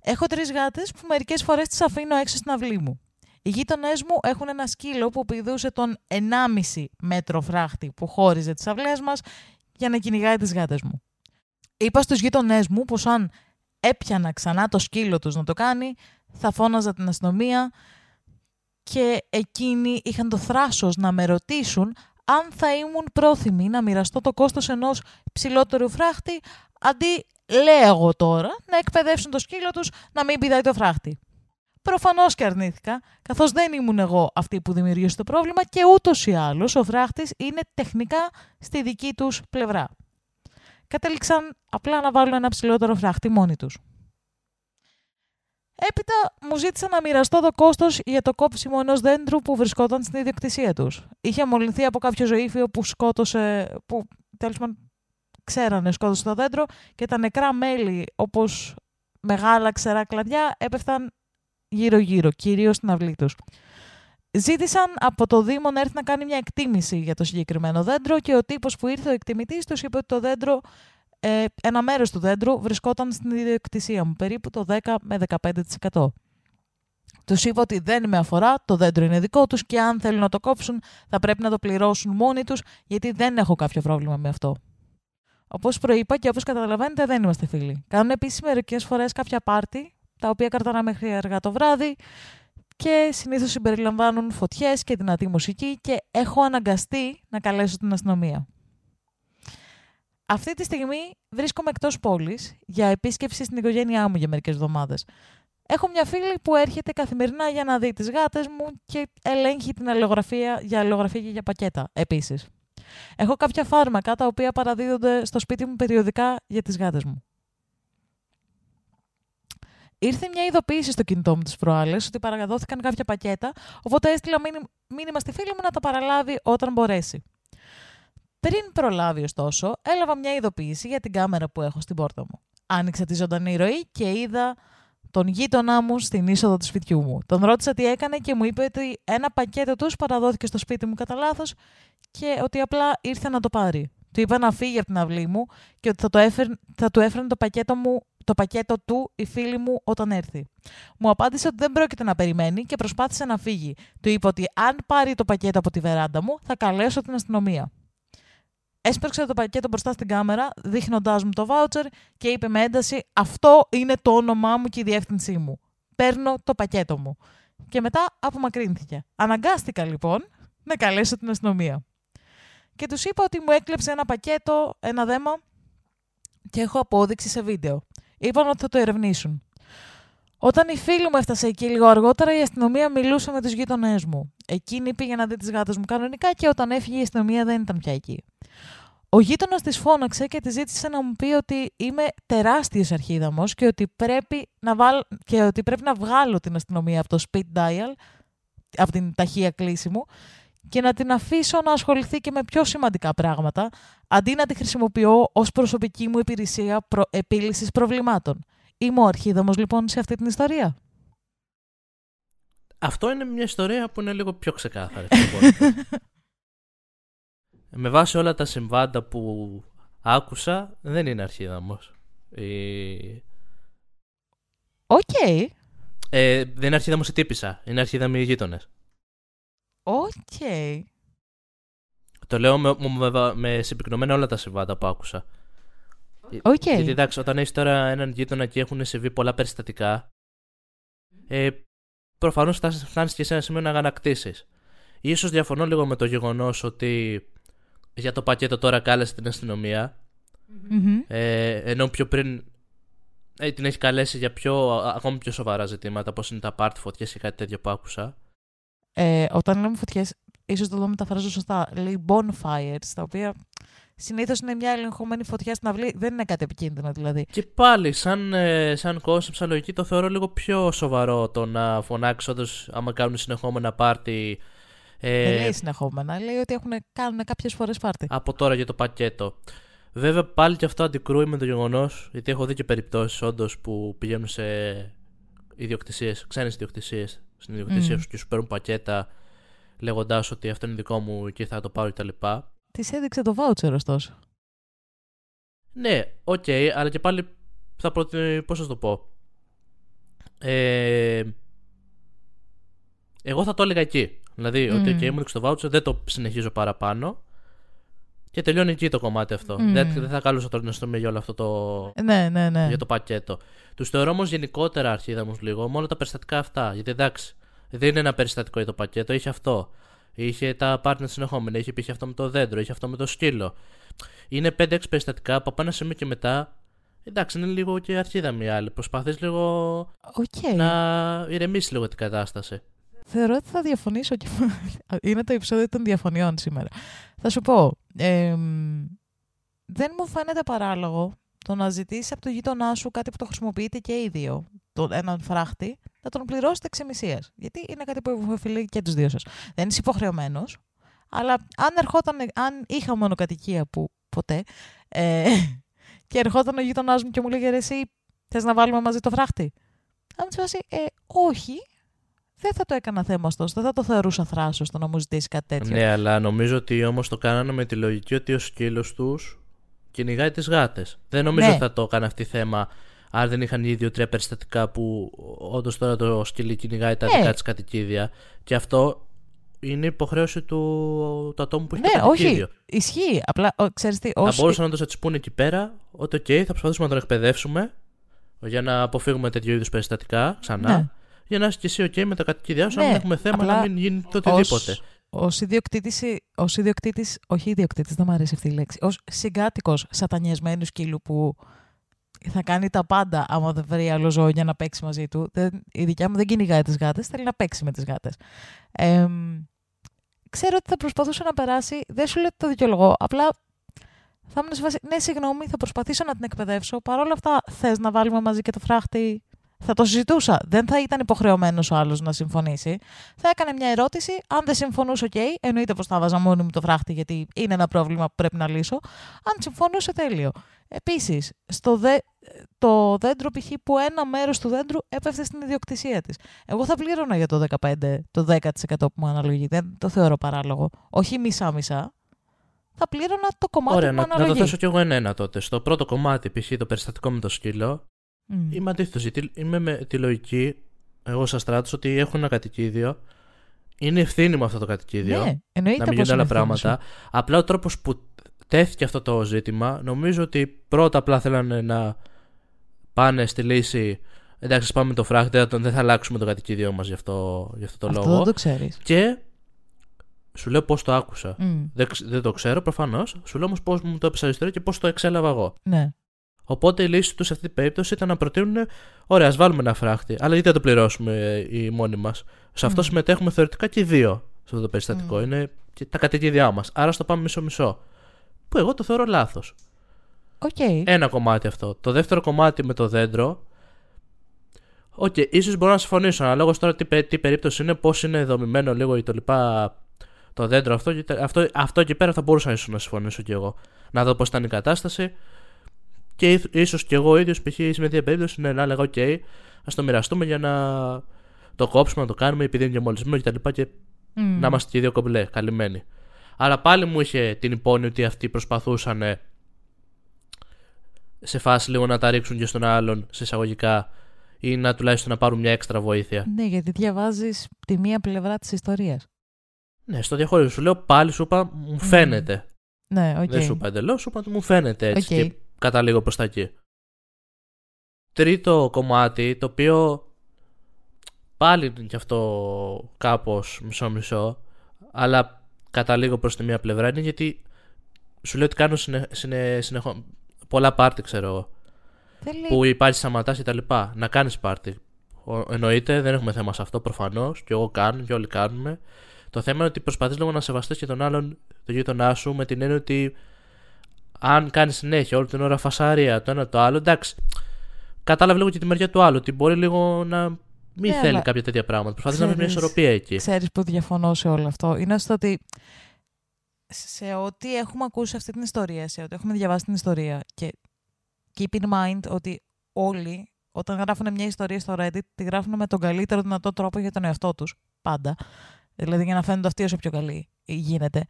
Έχω τρεις γάτες που μερικές φορές τις αφήνω έξω στην αυλή μου. Οι γείτονές μου έχουν ένα σκύλο που πηδούσε τον 1,5 μέτρο φράχτη που χώριζε τις αυλές μας για να κυνηγάει τις γάτες μου. Είπα στους γείτονές μου πως αν έπιανα ξανά το σκύλο τους να το κάνει, θα φώναζα την αστυνομία και εκείνοι είχαν το θράσος να με ρωτήσουν αν θα ήμουν πρόθυμη να μοιραστώ το κόστος ενός ψηλότερου φράχτη αντί, λέω εγώ τώρα, να εκπαιδεύσουν το σκύλο τους να μην πηδάει το φράχτη. Προφανώς και αρνήθηκα, καθώς δεν ήμουν εγώ αυτή που δημιουργήσε το πρόβλημα και ούτως ή άλλως ο φράχτης είναι τεχνικά στη δική τους πλευρά. Κατέληξαν απλά να βάλουν ένα ψηλότερο φράχτη μόνοι τους. Έπειτα μου ζήτησαν να μοιραστώ το κόστος για το κόψιμο ενός δέντρου που βρισκόταν στην ιδιοκτησία τους. Είχε μολυνθεί από κάποιο ζωήφιο που σκότωσε. που τέλος πάντων ξέρανε σκότωσε το δέντρο και τα νεκρά μέλη, όπως μεγάλα ξερά κλαδιά, έπεφταν γύρω-γύρω, κυρίως στην αυλή τους. Ζήτησαν από το Δήμο να έρθει να κάνει μια εκτίμηση για το συγκεκριμένο δέντρο και ο τύπος που ήρθε ο εκτιμητής τους είπε ότι το δέντρο ε, ένα μέρος του δέντρου βρισκόταν στην ιδιοκτησία μου, περίπου το 10 με 15%. Τους είπα ότι δεν με αφορά, το δέντρο είναι δικό τους και αν θέλουν να το κόψουν θα πρέπει να το πληρώσουν μόνοι τους γιατί δεν έχω κάποιο πρόβλημα με αυτό. Όπως προείπα και όπως καταλαβαίνετε, δεν είμαστε φίλοι. Κάνουν επίση μερικές φορές κάποια πάρτι, τα οποία κρατάνε μέχρι αργά το βράδυ και συνήθως συμπεριλαμβάνουν φωτιές και δυνατή μουσική και έχω αναγκαστεί να καλέσω την αστυνομία. Αυτή τη στιγμή βρίσκομαι εκτός πόλης για επίσκεψη στην οικογένειά μου για μερικές εβδομάδες. Έχω μια φίλη που έρχεται καθημερινά για να δει τις γάτες μου και ελέγχει την αλληλογραφία για αλληλογραφία και για πακέτα επίσης. Έχω κάποια φάρμακα τα οποία παραδίδονται στο σπίτι μου περιοδικά για τις γάτες μου. Ήρθε μια ειδοποίηση στο κινητό μου τις προάλλες ότι παραδόθηκαν κάποια πακέτα, οπότε έστειλα μήνυμα, μήνυμα στη φίλη μου να τα παραλάβει όταν μπορέσει. Πριν προλάβει, ωστόσο, έλαβα μια ειδοποίηση για την κάμερα που έχω στην πόρτα μου. Άνοιξα τη ζωντανή ροή και είδα τον γείτονά μου στην είσοδο του σπιτιού μου. Τον ρώτησα τι έκανε και μου είπε ότι ένα πακέτο τους παραδόθηκε στο σπίτι μου κατά λάθος και ότι απλά ήρθε να το πάρει. Του είπα να φύγει από την αυλή μου και ότι θα, το θα του έφερνε το πακέτο, μου, το πακέτο του η φίλη μου όταν έρθει. Μου απάντησε ότι δεν πρόκειται να περιμένει και προσπάθησε να φύγει. Του είπα ότι αν πάρει το πακέτο από τη βεράντα μου θα καλέσω την αστυνομία. Έσπρωξε το πακέτο μπροστά στην κάμερα, δείχνοντάς μου το βάουτσερ και είπε με ένταση: Αυτό είναι το όνομά μου και η διεύθυνσή μου. Παίρνω το πακέτο μου. Και μετά απομακρύνθηκε. Αναγκάστηκα λοιπόν να καλέσω την αστυνομία. Και τους είπα ότι μου έκλεψε ένα πακέτο, ένα δέμα και έχω απόδειξη σε βίντεο. Είπαν ότι θα το ερευνήσουν. Όταν η φίλη μου έφτασε εκεί λίγο αργότερα, η αστυνομία μιλούσε με τους γείτονές μου. Εκείνη πήγε να δει τις γάτες μου κανονικά και όταν έφυγε η αστυνομία δεν ήταν πια εκεί. Ο γείτονας της φώναξε και τη ζήτησε να μου πει ότι είμαι τεράστιος αρχίδαμος και, ότι πρέπει να και ότι πρέπει να βγάλω την αστυνομία από το speed dial, από την ταχεία κλίση μου, και να την αφήσω να ασχοληθεί και με πιο σημαντικά πράγματα, αντί να τη χρησιμοποιώ ως προσωπική μου υπηρεσία προ... επίλυσης προβλημάτων. Είμαι ο αρχίδαμος λοιπόν σε αυτή την ιστορία. Αυτό είναι μια ιστορία που είναι λίγο πιο ξεκάθαρη. [laughs] με βάση όλα τα συμβάντα που άκουσα, δεν είναι αρχίδαμος. OK. Okay. Ε, δεν είναι αρχίδαμος η τύπισσα. Είναι αρχίδαμοι οι γείτονες. OK. Okay. Το λέω με, με, με συμπυκνωμένα όλα τα συμβάντα που άκουσα. Okay. Γιατί εντάξει, όταν έχεις τώρα έναν γείτονα και έχουν συμβεί πολλά περιστατικά, ε, προφανώς φτάνεις και σε ένα σημείο να ανακτήσει. Ίσως διαφωνώ λίγο με το γεγονός ότι για το πακέτο τώρα κάλεσε την αστυνομία. Mm-hmm. Ε, ενώ πιο πριν ε, την έχει καλέσει για πιο, ακόμη πιο σοβαρά ζητήματα, όπω είναι τα πάρτι φωτιές και κάτι τέτοιο που άκουσα. Ε, όταν λέμε φωτιές, ίσως το δω μεταφράζω σωστά. Λέει bonfires, τα οποία συνήθως είναι μια ελεγχόμενη φωτιά στην αυλή. Δεν είναι κάτι επικίνδυνο δηλαδή. Και πάλι, σαν, ε, σαν concept, λογική, το θεωρώ λίγο πιο σοβαρό το να φωνάξεις όντως άμα κάνουν συνεχόμενα πάρτι. Ε, δεν λέει συνεχόμενα. Λέει ότι έχουν, κάνουν κάποιες φορές πάρτι. Από τώρα για το πακέτο. Βέβαια, πάλι και αυτό αντικρούει με το γεγονός, γιατί έχω δει και περιπτώσεις όντως που πηγαίνουν σε ιδιοκτησίες, ξένες ιδιοκτησίες στην ιδιοκτησία μμ. σου και σου παίρνουν πακέτα λέγοντάς ότι αυτό είναι δικό μου και θα το πάρω κτλ. Της έδειξε το voucher ωστόσο. Ναι, OK, okay, αλλά και πάλι θα προτείνω. Πώς θα το πω. Ε, εγώ θα το έλεγα εκεί. Δηλαδή, mm. ότι okay, μου έδειξε το voucher, δεν το συνεχίζω παραπάνω. Και τελειώνει εκεί το κομμάτι αυτό. Mm. Δεν, δεν θα καλούσα τώρα να αστυνομία για όλο αυτό το. Ναι, ναι, ναι. Για το πακέτο. Τους θεωρώ όμως γενικότερα αρχίδα μου λίγο, μόνο τα περιστατικά αυτά. Γιατί εντάξει, δεν είναι ένα περιστατικό για το πακέτο, είχε αυτό. Είχε τα partner συνεχόμενα, είχε πει αυτό με το δέντρο, είχε αυτό με το σκύλο. Είναι 5-6 περιστατικά που από ένα σημείο και μετά. Εντάξει, είναι λίγο και αρχίδα μία άλλη. Προσπαθείς λίγο okay. να ηρεμήσεις λίγο την κατάσταση. Θεωρώ ότι θα διαφωνήσω και. [laughs] είναι το επεισόδιο των διαφωνιών σήμερα. Θα σου πω. Ε, δεν μου φαίνεται παράλογο το να ζητήσεις από το γείτονά σου κάτι που το χρησιμοποιείτε και οι δύο, το, έναν φράχτη, να τον πληρώσετε εξαιμισία. Γιατί είναι κάτι που οφείλει και τους δύο σας. Δεν είσαι υποχρεωμένος, αλλά αν, ερχόταν, αν είχα μόνο κατοικία που ποτέ, ε, [laughs] και ερχόταν ο γείτονά μου και μου λέγε εσύ, θες να βάλουμε μαζί το φράχτη; Θα μου ε, όχι, δεν θα το έκανα θέμα ωστόσο. Δεν θα το θεωρούσα θράσος το να μου ζητήσει κάτι τέτοιο. Ναι, αλλά νομίζω ότι όμως το κάνανε με τη λογική ότι ο σκύλος τους κυνηγάει τις γάτες. Δεν νομίζω ναι. ότι θα το έκανε αυτή θέμα αν δεν είχαν ήδη δύο-τρία περιστατικά που όντως τώρα το σκυλί κυνηγάει τα ναι. δικά της κατοικίδια. Και αυτό είναι υποχρέωση του, του ατόμου που έχει ναι, το κατοικίδιο. όχι. Ισχύει. Απλά, ξέρεις τι, Θα μπορούσαν να τους πούνε εκεί πέρα ότι, OK, θα προσπαθήσουμε να τον εκπαιδεύσουμε για να αποφύγουμε τέτοιου είδους περιστατικά ξανά. Ναι. Για να είσαι και εσύ OK με τα κατοικίδια σου, ναι, αν έχουμε θέμα απλά, να μην γίνει το οτιδήποτε. Ω ιδιοκτήτης, ως ιδιοκτήτης, όχι ιδιοκτήτης, δεν μου αρέσει αυτή η λέξη, ως συγκάτοικος σατανιασμένου σκύλου που θα κάνει τα πάντα άμα δεν βρει άλλο ζώο για να παίξει μαζί του. Δεν, η δικιά μου δεν κυνηγάει τις γάτες, θέλει να παίξει με τις γάτες. Ε, ξέρω ότι θα προσπαθούσε να περάσει, δεν σου λέω ότι το δικαιολογώ, απλά θα ήμουν σε φάση, ναι, συγγνώμη, θα προσπαθήσω να την εκπαιδεύσω. Παρ' όλα αυτά, θες να βάλουμε μαζί και το φράχτη, θα το συζητούσα. Δεν θα ήταν υποχρεωμένος ο άλλος να συμφωνήσει. Θα έκανε μια ερώτηση. Αν δεν συμφωνούσε, οκ. εννοείται πως θα έβαζα μόνη μου το φράχτη, γιατί είναι ένα πρόβλημα που πρέπει να λύσω. Αν συμφωνούσε, τέλειο. Επίσης, δε, το δέντρο π.χ. που ένα μέρος του δέντρου έπεφτε στην ιδιοκτησία της. Εγώ θα πλήρωνα για το 15, το 10% που μου αναλογεί. Δεν το θεωρώ παράλογο. Όχι μισά-μισά. Θα πλήρωνα το κομμάτι Ωραία, που να, μου αναλογεί. να το θέσω κι εγώ ένα τότε. Στο πρώτο κομμάτι, π.χ. το περιστατικό με το σκύλο, Μμ. είμαι αντίθετος. Γιατί είμαι με τη λογική, εγώ σαν στράτος, ότι έχουν ένα κατοικίδιο. Είναι ευθύνη μου αυτό το κατοικίδιο. Ναι, εννοείται να μην πως γίνονται άλλα είναι ευθύνη σου. πράγματα. Απλά ο τρόπος που τέθηκε αυτό το ζήτημα, νομίζω ότι πρώτα απλά θέλανε να πάνε στη λύση. Εντάξει, πάμε με το φράχτη, δεν θα- δεν θα αλλάξουμε το κατοικίδιό μας γι' αυτό, γι' αυτό το Αυτό λόγο. δεν το ξέρεις. Και σου λέω πώς το άκουσα. Δεν, ξ- δεν το ξέρω προφανώς. Σου λέω όμως πώς μου το έπεσε η ιστορία και πώς το εξέλαβα εγώ. Ναι. Οπότε η λύση τους σε αυτή την περίπτωση ήταν να προτείνουν: Ωραία, ας βάλουμε ένα φράχτη, αλλά γιατί δεν το πληρώσουμε ε, οι μόνοι μας. Σε αυτό Μμ. συμμετέχουμε θεωρητικά και οι δύο σε αυτό το περιστατικό. Μμ. Είναι και τα κατοικίδια μας. Άρα στο πάμε μισό-μισό. Που εγώ το θεωρώ λάθος. Οκ. Ένα κομμάτι αυτό. Το δεύτερο κομμάτι με το δέντρο. Οκ, ίσως μπορώ να συμφωνήσω. Αναλόγως τώρα τι, πε- τι περίπτωση είναι, πώς είναι δομημένο λίγο ή το λοιπά το δέντρο αυτό. και τα- Αυτό, αυτό εκεί πέρα θα μπορούσα ίσως να συμφωνήσω κι εγώ. Να δω πώς ήταν η κατάσταση. Και ίσως κι εγώ ίδιος π.χ. σε μια τέτοια περίπτωση ναι, να έλεγα: Οκ, ας το μοιραστούμε για να το κόψουμε, να το κάνουμε επειδή είναι και μολυσμένο κτλ. Και, και Μμ. να είμαστε και οι δύο κομπλέ, καλυμμένοι. Αλλά πάλι μου είχε την υπόνοια ότι αυτοί προσπαθούσαν ε, σε φάση λίγο να τα ρίξουν και στον άλλον σε εισαγωγικά ή να τουλάχιστον να πάρουν μια έξτρα βοήθεια. Ναι, γιατί διαβάζεις τη μία πλευρά της ιστορίας. Ναι, στο διαχώριο σου λέω πάλι σου είπα μου φαίνεται. Ναι, οκ. Δεν σου είπα εντελώς, σου είπα ότι μου φαίνεται έτσι Οκ. και καταλήγω προς τα εκεί. Τρίτο κομμάτι το οποίο πάλι είναι και αυτό κάπως μισό-μισό αλλά καταλήγω προς τη μία πλευρά είναι γιατί σου λέω ότι κάνω συνε, συνε, συνεχώ, πολλά πάρτι ξέρω εγώ Δεν λέει- που υπάρχει σταματάς και τα λοιπά. Να κάνεις πάρτι. Ο- εννοείται δεν έχουμε θέμα σε αυτό προφανώς και εγώ κάνω και όλοι κάνουμε. Το θέμα είναι ότι προσπαθείς λίγο να σεβαστείς και τον άλλον το γείτονά σου με την έννοια ότι αν κάνεις συνέχεια όλη την ώρα φασάρια το ένα το άλλο εντάξει κατάλαβε λίγο και τη μεριά του άλλου ότι μπορεί λίγο να μην Ναι, θέλει αλλά κάποια τέτοια πράγματα προσπαθείς να βρεις μια ξέρεις- ισορροπία εκεί Ξέρεις που διαφωνώ σε όλο αυτό. Είναι στο ότι σε ό,τι έχουμε ακούσει αυτή την ιστορία, σε ό,τι έχουμε διαβάσει την ιστορία και keep in mind ότι όλοι όταν γράφουν μια ιστορία στο Reddit τη γράφουν με τον καλύτερο δυνατό τρόπο για τον εαυτό τους. Πάντα. Δηλαδή για να φαίνονται αυτοί όσο πιο καλοί γίνεται.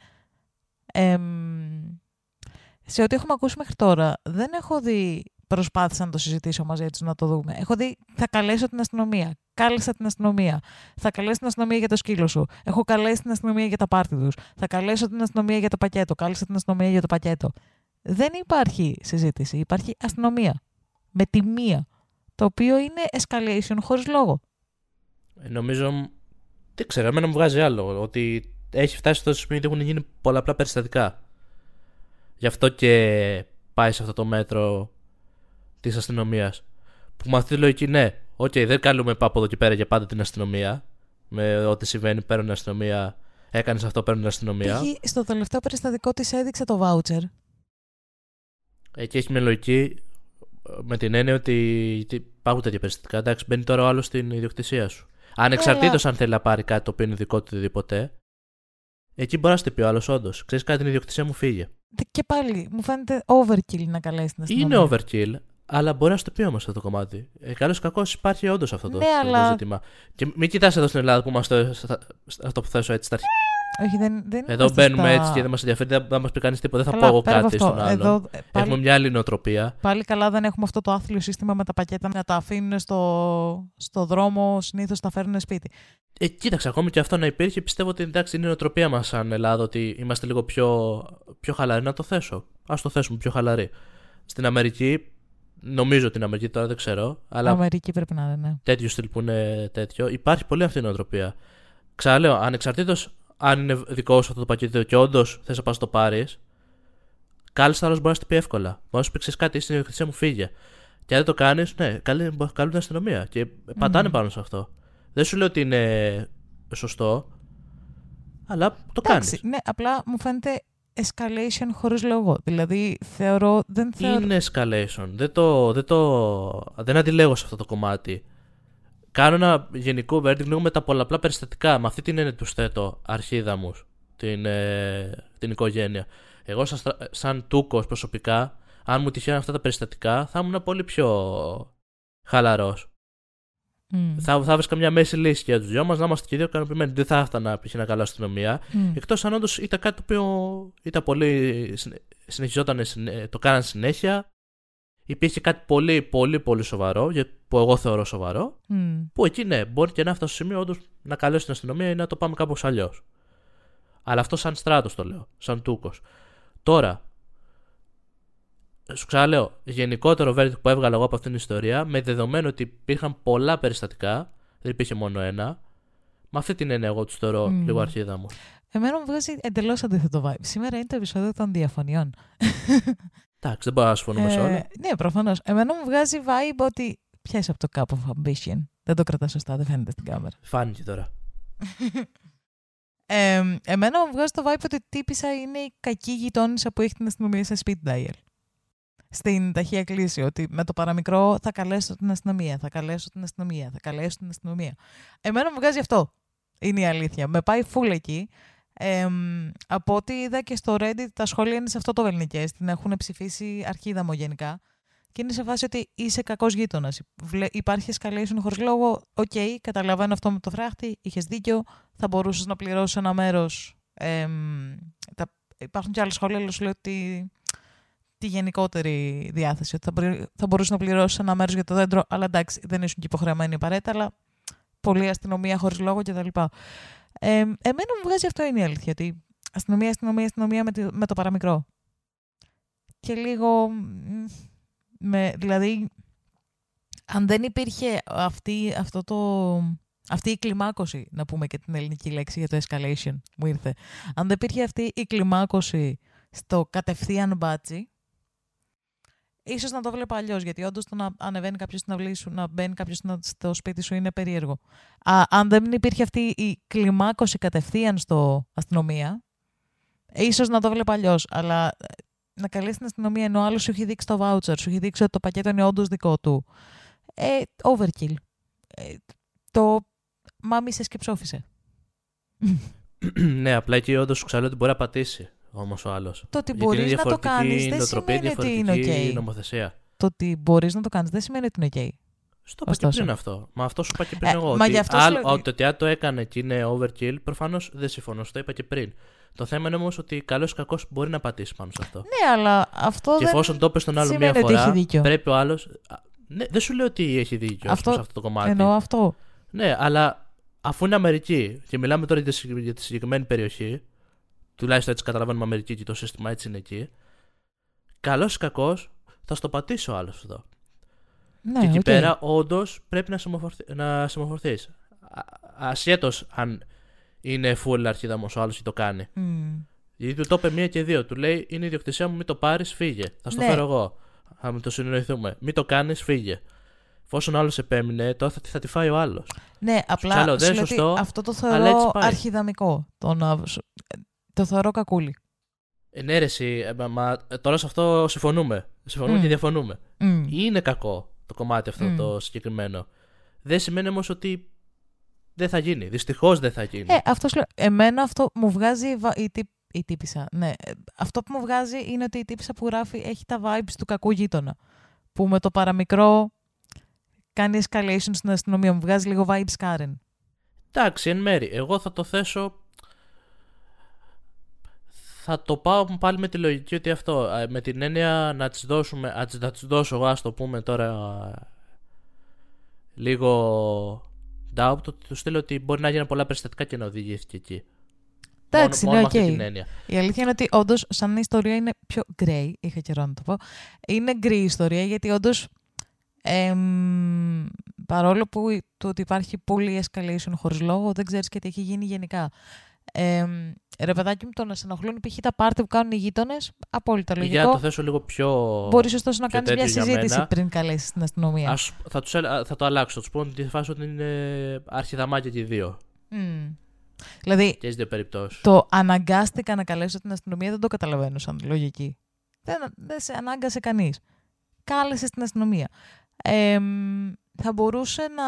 Εμ, σε ό,τι έχουμε ακούσει μέχρι τώρα, δεν έχω δει προσπάθησα να το συζητήσω μαζί τους να το δούμε. Έχω δει, θα καλέσω την αστυνομία. Κάλεσα την αστυνομία. Θα καλέσω την αστυνομία για το σκύλο σου. Έχω καλέσει την αστυνομία για τα πάρτι τους. Θα καλέσω την αστυνομία για το πακέτο. Κάλεσα την αστυνομία για το πακέτο. Δεν υπάρχει συζήτηση. Υπάρχει αστυνομία. Με τη μία. Το οποίο είναι escalation χωρίς λόγο. Ε, Νομίζω. Δεν ξέρω, εμένα μου βγάζει άλλο. Ότι έχει φτάσει στο σημείο ότι έχουν γίνει πολλαπλά περιστατικά. Γι' αυτό και πάει σε αυτό το μέτρο της αστυνομίας. Που με αυτή τη λογική, ναι, οκ, δεν καλούμε από εδώ και πέρα για πάντα την αστυνομία. Με ό,τι συμβαίνει, παίρνουν την αστυνομία. Έκανες αυτό, παίρνουν την αστυνομία. Π.χ. στο τελευταίο περιστατικό της έδειξε το voucher. Εκεί έχει μια λογική ε, με την έννοια ότι τι- υπάρχουν τέτοια περιστατικά. Εντάξει, μπαίνει τώρα ο άλλος στην ιδιοκτησία σου. Ανεξαρτήτως αν θέλει να πάρει κάτι το οποίο είναι δικό του οτιδήποτε, εκεί μπορεί να σου το πει ο άλλος, όντως. Ξέρεις κάτι, την ιδιοκτησία μου φύγε. Και πάλι μου φαίνεται overkill να καλέσει την αστυνομία. Είναι overkill, αλλά μπορεί να σου το πει όμως αυτό το κομμάτι. Ε, Καλό ή κακό υπάρχει όντως αυτό το, Ναι, το- το αλλά- ζήτημα. Και μην κοιτάς εδώ στην Ελλάδα που είμαστε. στα- στα- Αυτό που θέσω έτσι στα αρχή. Όχι, δεν, δεν Εδώ είμαστε μπαίνουμε στα- έτσι και δεν μας ενδιαφέρει, δεν θα μας πει κανείς τίποτα. Δεν θα Καλά, πω εγώ πέρα από κάτι αυτό, στον άλλον. Εδώ, ε, πάλι, Έχουμε μια άλλη νοοτροπία. πάλι καλά δεν έχουμε αυτό το άθλιο σύστημα με τα πακέτα να τα αφήνουν στο, στο δρόμο, συνήθως τα φέρνουν σπίτι. Ε, κοίταξε, ακόμη και αυτό να υπήρχε, πιστεύω ότι εντάξει είναι η νοοτροπία μας σαν Ελλάδα ότι είμαστε λίγο πιο, πιο χαλαροί. Να το θέσω. Α το θέσουμε πιο χαλαροί. Στην Αμερική, νομίζω την Αμερική τώρα δεν ξέρω, αλλά Αμερική πρέπει να είναι, ναι. τέτοιο στυλ που είναι τέτοιο, υπάρχει πολύ αυτή η νοοτροπία. Ξαναλέω, ανεξαρτήτως αν είναι δικό σου αυτό το πακέτο και όντως θες να πας το πάρεις, κάλεσε άλλο μπορείς να σου το πει εύκολα. Μπορείς να σου πει «Ξέρεις κάτι, στην ιδιοκτησία μου φύγε. Και αν δεν το κάνεις, ναι, καλεί- καλούν την αστυνομία. Και πατάνε Μμμ. πάνω σε αυτό. Δεν σου λέω ότι είναι σωστό, αλλά το κάνεις. Εντάξει, ναι, απλά μου φαίνεται escalation χωρίς λόγο. Δηλαδή, θεωρώ, δεν θεωρώ... Είναι escalation. Δεν, το, δεν, το, δεν αντιλέγω σε αυτό το κομμάτι. Κάνω ένα γενικό verdict λίγο με τα πολλαπλά περιστατικά. Με αυτή την έννοια τους θέτω αρχίδα μου την, ε, την οικογένεια. Εγώ σαν, σαν τούκος προσωπικά, αν μου τυχαίνουν αυτά τα περιστατικά, θα ήμουν πολύ πιο χαλαρός. Mm. Θα, θα βρει καμιά μέση λύση για τους δυο μας να είμαστε και δύο ικανοποιημένοι. Δεν θα έφτανα π.χ. ένα καλό αστυνομία. Mm. Εκτός αν όντως ήταν κάτι το οποίο ήταν πολύ. συνε- συνεχιζόταν, συνε- το κάναν συνέχεια. Υπήρχε κάτι πολύ, πολύ, πολύ σοβαρό, για- που εγώ θεωρώ σοβαρό. Mm. Που εκεί ναι, μπορεί και να φτάσει στο σημείο όντως να καλέσει την αστυνομία ή να το πάμε κάπως αλλιώς. Αλλά αυτό σαν στράτος το λέω, σαν τούκος. Τώρα, σου ξαναλέω, γενικότερο verdict που έβγαλα εγώ από αυτήν την ιστορία, με δεδομένο ότι υπήρχαν πολλά περιστατικά, δεν υπήρχε μόνο ένα, με αυτή την έννοια εγώ τους θεωρώ Μμμ. λίγο αρχίδα μου. Εμένα μου βγάζει εντελώς αντίθετο vibe. Σήμερα είναι το επεισόδιο των διαφωνιών. Εντάξει, δεν μπορούμε να συμφωνούμε σε Ε, όλα. ναι, προφανώς. Εμένα μου βγάζει vibe ότι πιάσει από το cup of ambition. Δεν το κρατάς σωστά, δεν φαίνεται στην κάμερα. Φάνηκε τώρα. [laughs] Ε, εμένα μου βγάζει το vibe ότι η τύπησα είναι η κακή γειτόνισσα που έχει την αστυνομία σε speed dial. Στην ταχεία κλίση, ότι με το παραμικρό θα καλέσω την αστυνομία, θα καλέσω την αστυνομία, θα καλέσω την αστυνομία. Εμένα μου βγάζει αυτό. Είναι η αλήθεια. Με πάει full εκεί. Ε, από ό,τι είδα και στο Reddit, τα σχόλια είναι σε αυτό το βελνικές. Την έχουν ψηφίσει αρχίδα μου γενικά. Και είναι σε φάση ότι είσαι κακός γείτονας. Υπάρχει escalation χωρίς λόγο. Οκ, καταλαβαίνω αυτό με το φράχτη. Είχες δίκιο. Θα μπορούσες να πληρώσεις ένα μέρος. τα... Υπάρχουν και άλλα σχόλια, αλλά σου λέω ότι τη γενικότερη διάθεση. Ότι θα, μπο- θα μπορούσες να πληρώσεις ένα μέρος για το δέντρο, αλλά εντάξει, δεν ήσουν και υποχρεωμένοι απαραίτητα, αλλά πολλή αστυνομία χωρίς λόγο κτλ. Ε, εμένα μου βγάζει αυτό είναι η αλήθεια. Ότι αστυνομία, αστυνομία, αστυνομία με, τη- με το παραμικρό. Και λίγο. μ, Με, δηλαδή, αν δεν υπήρχε αυτή, αυτό το, αυτή η κλιμάκωση, να πούμε και την ελληνική λέξη για το escalation μου ήρθε. Αν δεν υπήρχε αυτή η κλιμάκωση στο κατευθείαν μπάτσι, ίσως να το βλέπα αλλιώς. Γιατί όντως το να ανεβαίνει κάποιος στην αυλή σου, να μπαίνει κάποιος στο σπίτι σου είναι περίεργο. Α, αν δεν υπήρχε αυτή η κλιμάκωση κατευθείαν στο αστυνομία, ίσως να το βλέπα αλλιώς. Αλλά ε, να καλέσει την αστυνομία ενώ άλλος σου έχει δείξει το voucher, σου έχει δείξει ότι το πακέτο είναι όντως δικό του. Ε, overkill. Ε, το μάμισες και ψόφισε. ναι, απλά εκεί όντως σου ξαναλέω ότι μπορεί να πατήσει όμως ο άλλος. Το ότι Γιατί είναι μπορεί να το διαφορετική κάνεις δεν νοοτροπία, σημαίνει ότι είναι διαφορετική OK. νομοθεσία. Το ότι μπορείς να το κάνεις δεν σημαίνει ότι είναι OK. Στο είπα και Ωστόσο. πριν αυτό. Μα αυτό σου είπα και πριν Ε, εγώ. μα ότι, γι' αυτό σου άλλο- λέω- ότι, ότι αν το έκανε και είναι overkill, προφανώς δεν συμφωνώ. Στο είπα και πριν. Το θέμα είναι όμως ότι καλός ή κακός μπορεί να πατήσει πάνω σε αυτό. Ναι, αλλά αυτό και δεν εφόσον το είπε στον άλλο μία σημαίνει ότι φορά, έχει δίκιο. πρέπει ο άλλο. Ναι, δεν σου λέω ότι έχει δίκιο Αυτό- αυτός... σε αυτό το κομμάτι. εννοώ αυτό. Ναι, αλλά αφού είναι Αμερική και μιλάμε τώρα για τη, συγκεκ- για τη συγκεκριμένη περιοχή, τουλάχιστον έτσι καταλαβαίνουμε Αμερική και το σύστημα έτσι είναι εκεί, καλός ή κακός θα στο πατήσει ο άλλος εδώ. Ναι, και εκεί οκ. πέρα όντως πρέπει να, συμμορφωθεί- να συμμορφωθείς. Ασχέτως αν είναι full αρχίδα μου ο άλλος ή το κάνει. Μμ. Γιατί του το είπε μία και δύο. Του λέει είναι ιδιοκτησία μου, μην το πάρεις, φύγε. Θα στο Ναι. φέρω εγώ. Θα με το συνοηθούμε. Μην το κάνεις, φύγε. Εφόσον ο άλλος επέμεινε, τώρα θα, τη- θα τη φάει ο άλλος. Ναι, απλά Ξαναλέω, δεν σου είναι λέω ότι σωστό, αυτό το αλλά έτσι θεωρώ πάει. αρχιδαμικό. Το, να... το θεωρώ κακούλι. Ε, ναι, ρε, εσύ, ε, μα- μα, ε, τώρα σε αυτό συμφωνούμε. Συμφωνούμε Μμ. και διαφωνούμε. Μμ. Είναι κακό το κομμάτι αυτό Μμ. το συγκεκριμένο. Δεν σημαίνει όμως ότι δεν θα γίνει. Δυστυχώς δεν θα γίνει. Ε, αυτός σου λέω. Εμένα αυτό μου βγάζει η, βα- η, τύπ- η τύπησα. Ναι. Ε, Αυτό που μου βγάζει είναι ότι η τύπησα που γράφει έχει τα vibes του κακού γείτονα. Που με το παραμικρό κάνει escalation στην αστυνομία. Μου βγάζει λίγο vibes Karen. Εντάξει, εν μέρη. Εγώ θα το θέσω. Θα το πάω πάλι με τη λογική ότι αυτό. ε, Με την έννοια να τις δώσουμε. Να τις, να τις δώσω εγώ, ας το πούμε τώρα. ε, Λίγο. Doubt ότι του στείλω ότι μπορεί να γίνουν πολλά περιστατικά και να οδηγήθηκε εκεί. Εντάξει, μόνο, μόνο είναι με οκ. αυτή την έννοια. Η αλήθεια είναι ότι όντως, σαν ιστορία είναι πιο grey, είχα καιρό να το πω. Είναι grey ιστορία γιατί όντως. παρόλο που το ότι υπάρχει πολύ escalation χωρίς λόγο, δεν ξέρεις και τι έχει γίνει γενικά. Ε, ρε παιδάκι μου, το να σε ενοχλούν π.χ. τα πάρτι που κάνουν οι γείτονες, απόλυτα λογικό. Για να το θέσω λίγο πιο. Μπορείς ωστόσο να πιο κάνεις μια τέτοιο για συζήτηση μένα. πριν καλέσεις την αστυνομία. Ας, θα, τους, έλα- θα το αλλάξω. Θα τους πω ότι τη φάση ότι είναι αρχιδαμάκια και οι δύο. Μμ. Δηλαδή, Και στι δύο περιπτώσεις. το αναγκάστηκα να καλέσω την αστυνομία δεν το καταλαβαίνω σαν λογική. Δεν, δεν σε ανάγκασε κανείς. Κάλεσες την αστυνομία. Ε, μ, θα μπορούσε να...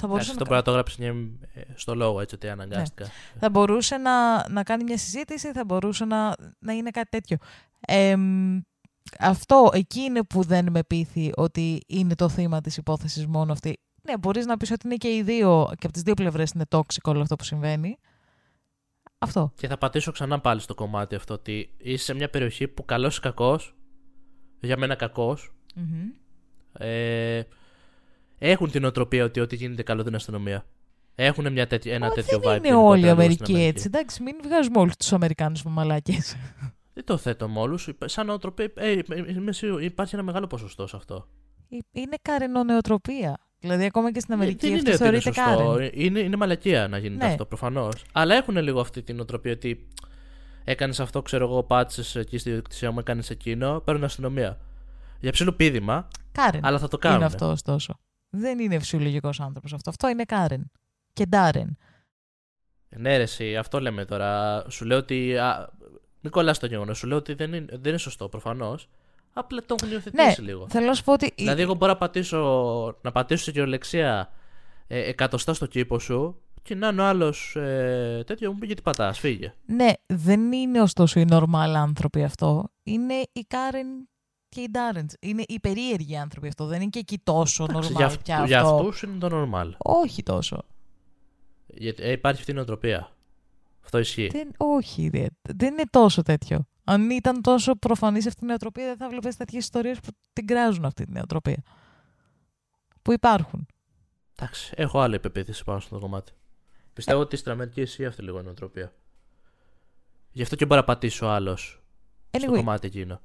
Θα μπορούσε Αυτό να... μπορεί να το γράψεις ε, στο λόγο έτσι ότι αναγκάστηκα. θα μπορούσε να, να κάνει μια συζήτηση, θα μπορούσε να, να είναι κάτι τέτοιο. Εμ, αυτό εκεί είναι που δεν με πείθει ότι είναι το θύμα της υπόθεσης μόνο αυτή. Ναι, μπορείς να πεις ότι είναι και οι δύο, και από τις δύο πλευρές είναι τόξικο όλο αυτό που συμβαίνει. Αυτό. Και θα πατήσω ξανά πάλι στο κομμάτι αυτό ότι είσαι σε μια περιοχή που καλός ή κακός, για μένα κακός, Μμμ. ε, έχουν την οτροπία ότι ό,τι γίνεται καλό την αστυνομία. Έχουν μια τέτοια, ένα Ω, τέτοιο δεν vibe. είναι όλη η γενικότερα Αμερική, στην έτσι. Εντάξει, μην βγάζουμε όλους τους Αμερικάνους με μαλάκες. Δεν το θέτω με όλους. Σαν οτροπία. Ε, είμαι σίγουρο- υπάρχει ένα μεγάλο ποσοστό σε αυτό. είναι καρενονεοτροπία. Δηλαδή, ακόμα και στην Ε, Αμερική δεν αυτό είναι ότι είναι θεωρείται σωστό. κάρεν. Είναι, είναι μαλακία να γίνεται Ναι. αυτό προφανώς. Αλλά έχουν λίγο αυτή την οτροπία ότι έκανες αυτό, ξέρω εγώ, πάτησες εκεί στη διοκτησία μου, έκανες εκείνο, παίρνουν αστυνομία. Για ψηλό πείδημα, Κάρεν. αλλά θα το κάνουν. Είναι αυτό, ωστόσο. Δεν είναι φυσιολογικός άνθρωπος αυτό. Αυτό είναι Κάρεν. Και Ντάρεν. Ναι, ρε, εσύ, αυτό λέμε τώρα. Σου λέω ότι. Α, μην κολλάς το γεγονός. Σου λέω ότι δεν είναι, δεν είναι σωστό προφανώς. Απλά το έχουν υιοθετήσει λίγο. Θέλω να σου πω ότι. Δηλαδή, εγώ μπορώ να πατήσω, να πατήσω σε κυριολεξία ε, εκατοστά στο κήπο σου και να είναι ο άλλος ε, τέτοιο μου πει γιατί πατά, φύγε. Ναι, δεν είναι ωστόσο οι normal άνθρωποι αυτό. Είναι οι Κάρεν και οι Ντάρεν. Είναι οι περίεργοι άνθρωποι αυτό. Δεν είναι και εκεί τόσο Εντάξει, normal για, αυτ- πια για αυτό. αυτούς είναι το normal. Όχι τόσο. Γιατί ε, υπάρχει αυτή η νοοτροπία. Αυτό ισχύει. Δεν, όχι, δεν, δεν είναι τόσο τέτοιο. Αν ήταν τόσο προφανής αυτή η νοοτροπία, δεν θα βλέπεις τέτοιες ιστορίες που την κράζουν αυτή τη νοοτροπία. Που υπάρχουν. Εντάξει, έχω άλλη υπεποίθηση πάνω στο κομμάτι. Πιστεύω ότι στραμμένη και εσύ αυτή λίγο η νοοτροπία. Γι' αυτό και μπορώ να πατήσω άλλος στο Anyway, κομμάτι εκείνο.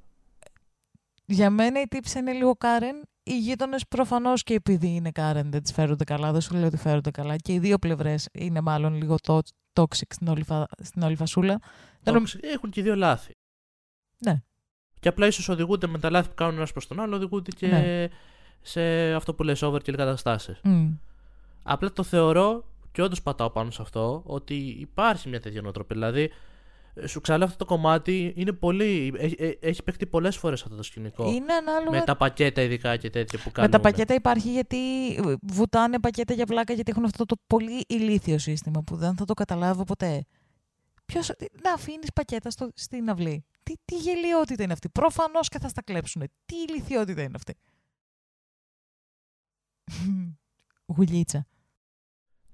Για μένα η τύψη είναι λίγο Κάρεν. Οι γείτονες προφανώς και επειδή είναι Κάρεν δεν τις φέρονται καλά. Δεν σου λέω ότι φέρονται καλά. Και οι δύο πλευρές είναι μάλλον λίγο το, toxic στην όλη, φα- στην όλη φασούλα. Δεν νομ- Εντάξει, Έχουν και δύο λάθη. Ναι. Και απλά ίσως οδηγούνται με τα λάθη που κάνουν ένας προς τον άλλο, οδηγούνται και Ναι. σε αυτό που λες overkill καταστάσεις. Μμ. Απλά το θεωρώ και όντως πατάω πάνω σε αυτό ότι υπάρχει μια τέτοια νοοτροπία. Δηλαδή, ε, σου ξαναλέω αυτό το κομμάτι είναι πολύ. Έχει, ε, έχει παιχτεί πολλές φορές αυτό το σκηνικό. Είναι ανάλογα. Με τα πακέτα ειδικά και τέτοια που Με κάνουν. τα πακέτα υπάρχει γιατί βουτάνε πακέτα για πλάκα γιατί έχουν αυτό το πολύ ηλίθιο σύστημα που δεν θα το καταλάβω ποτέ. Ποιος, να αφήνεις πακέτα στο, στην αυλή. Τι, τι γελιότητα είναι αυτή. Προφανώς και θα στα κλέψουν. Τι ηλικιότητα είναι αυτή. [laughs] Γουλίτσα.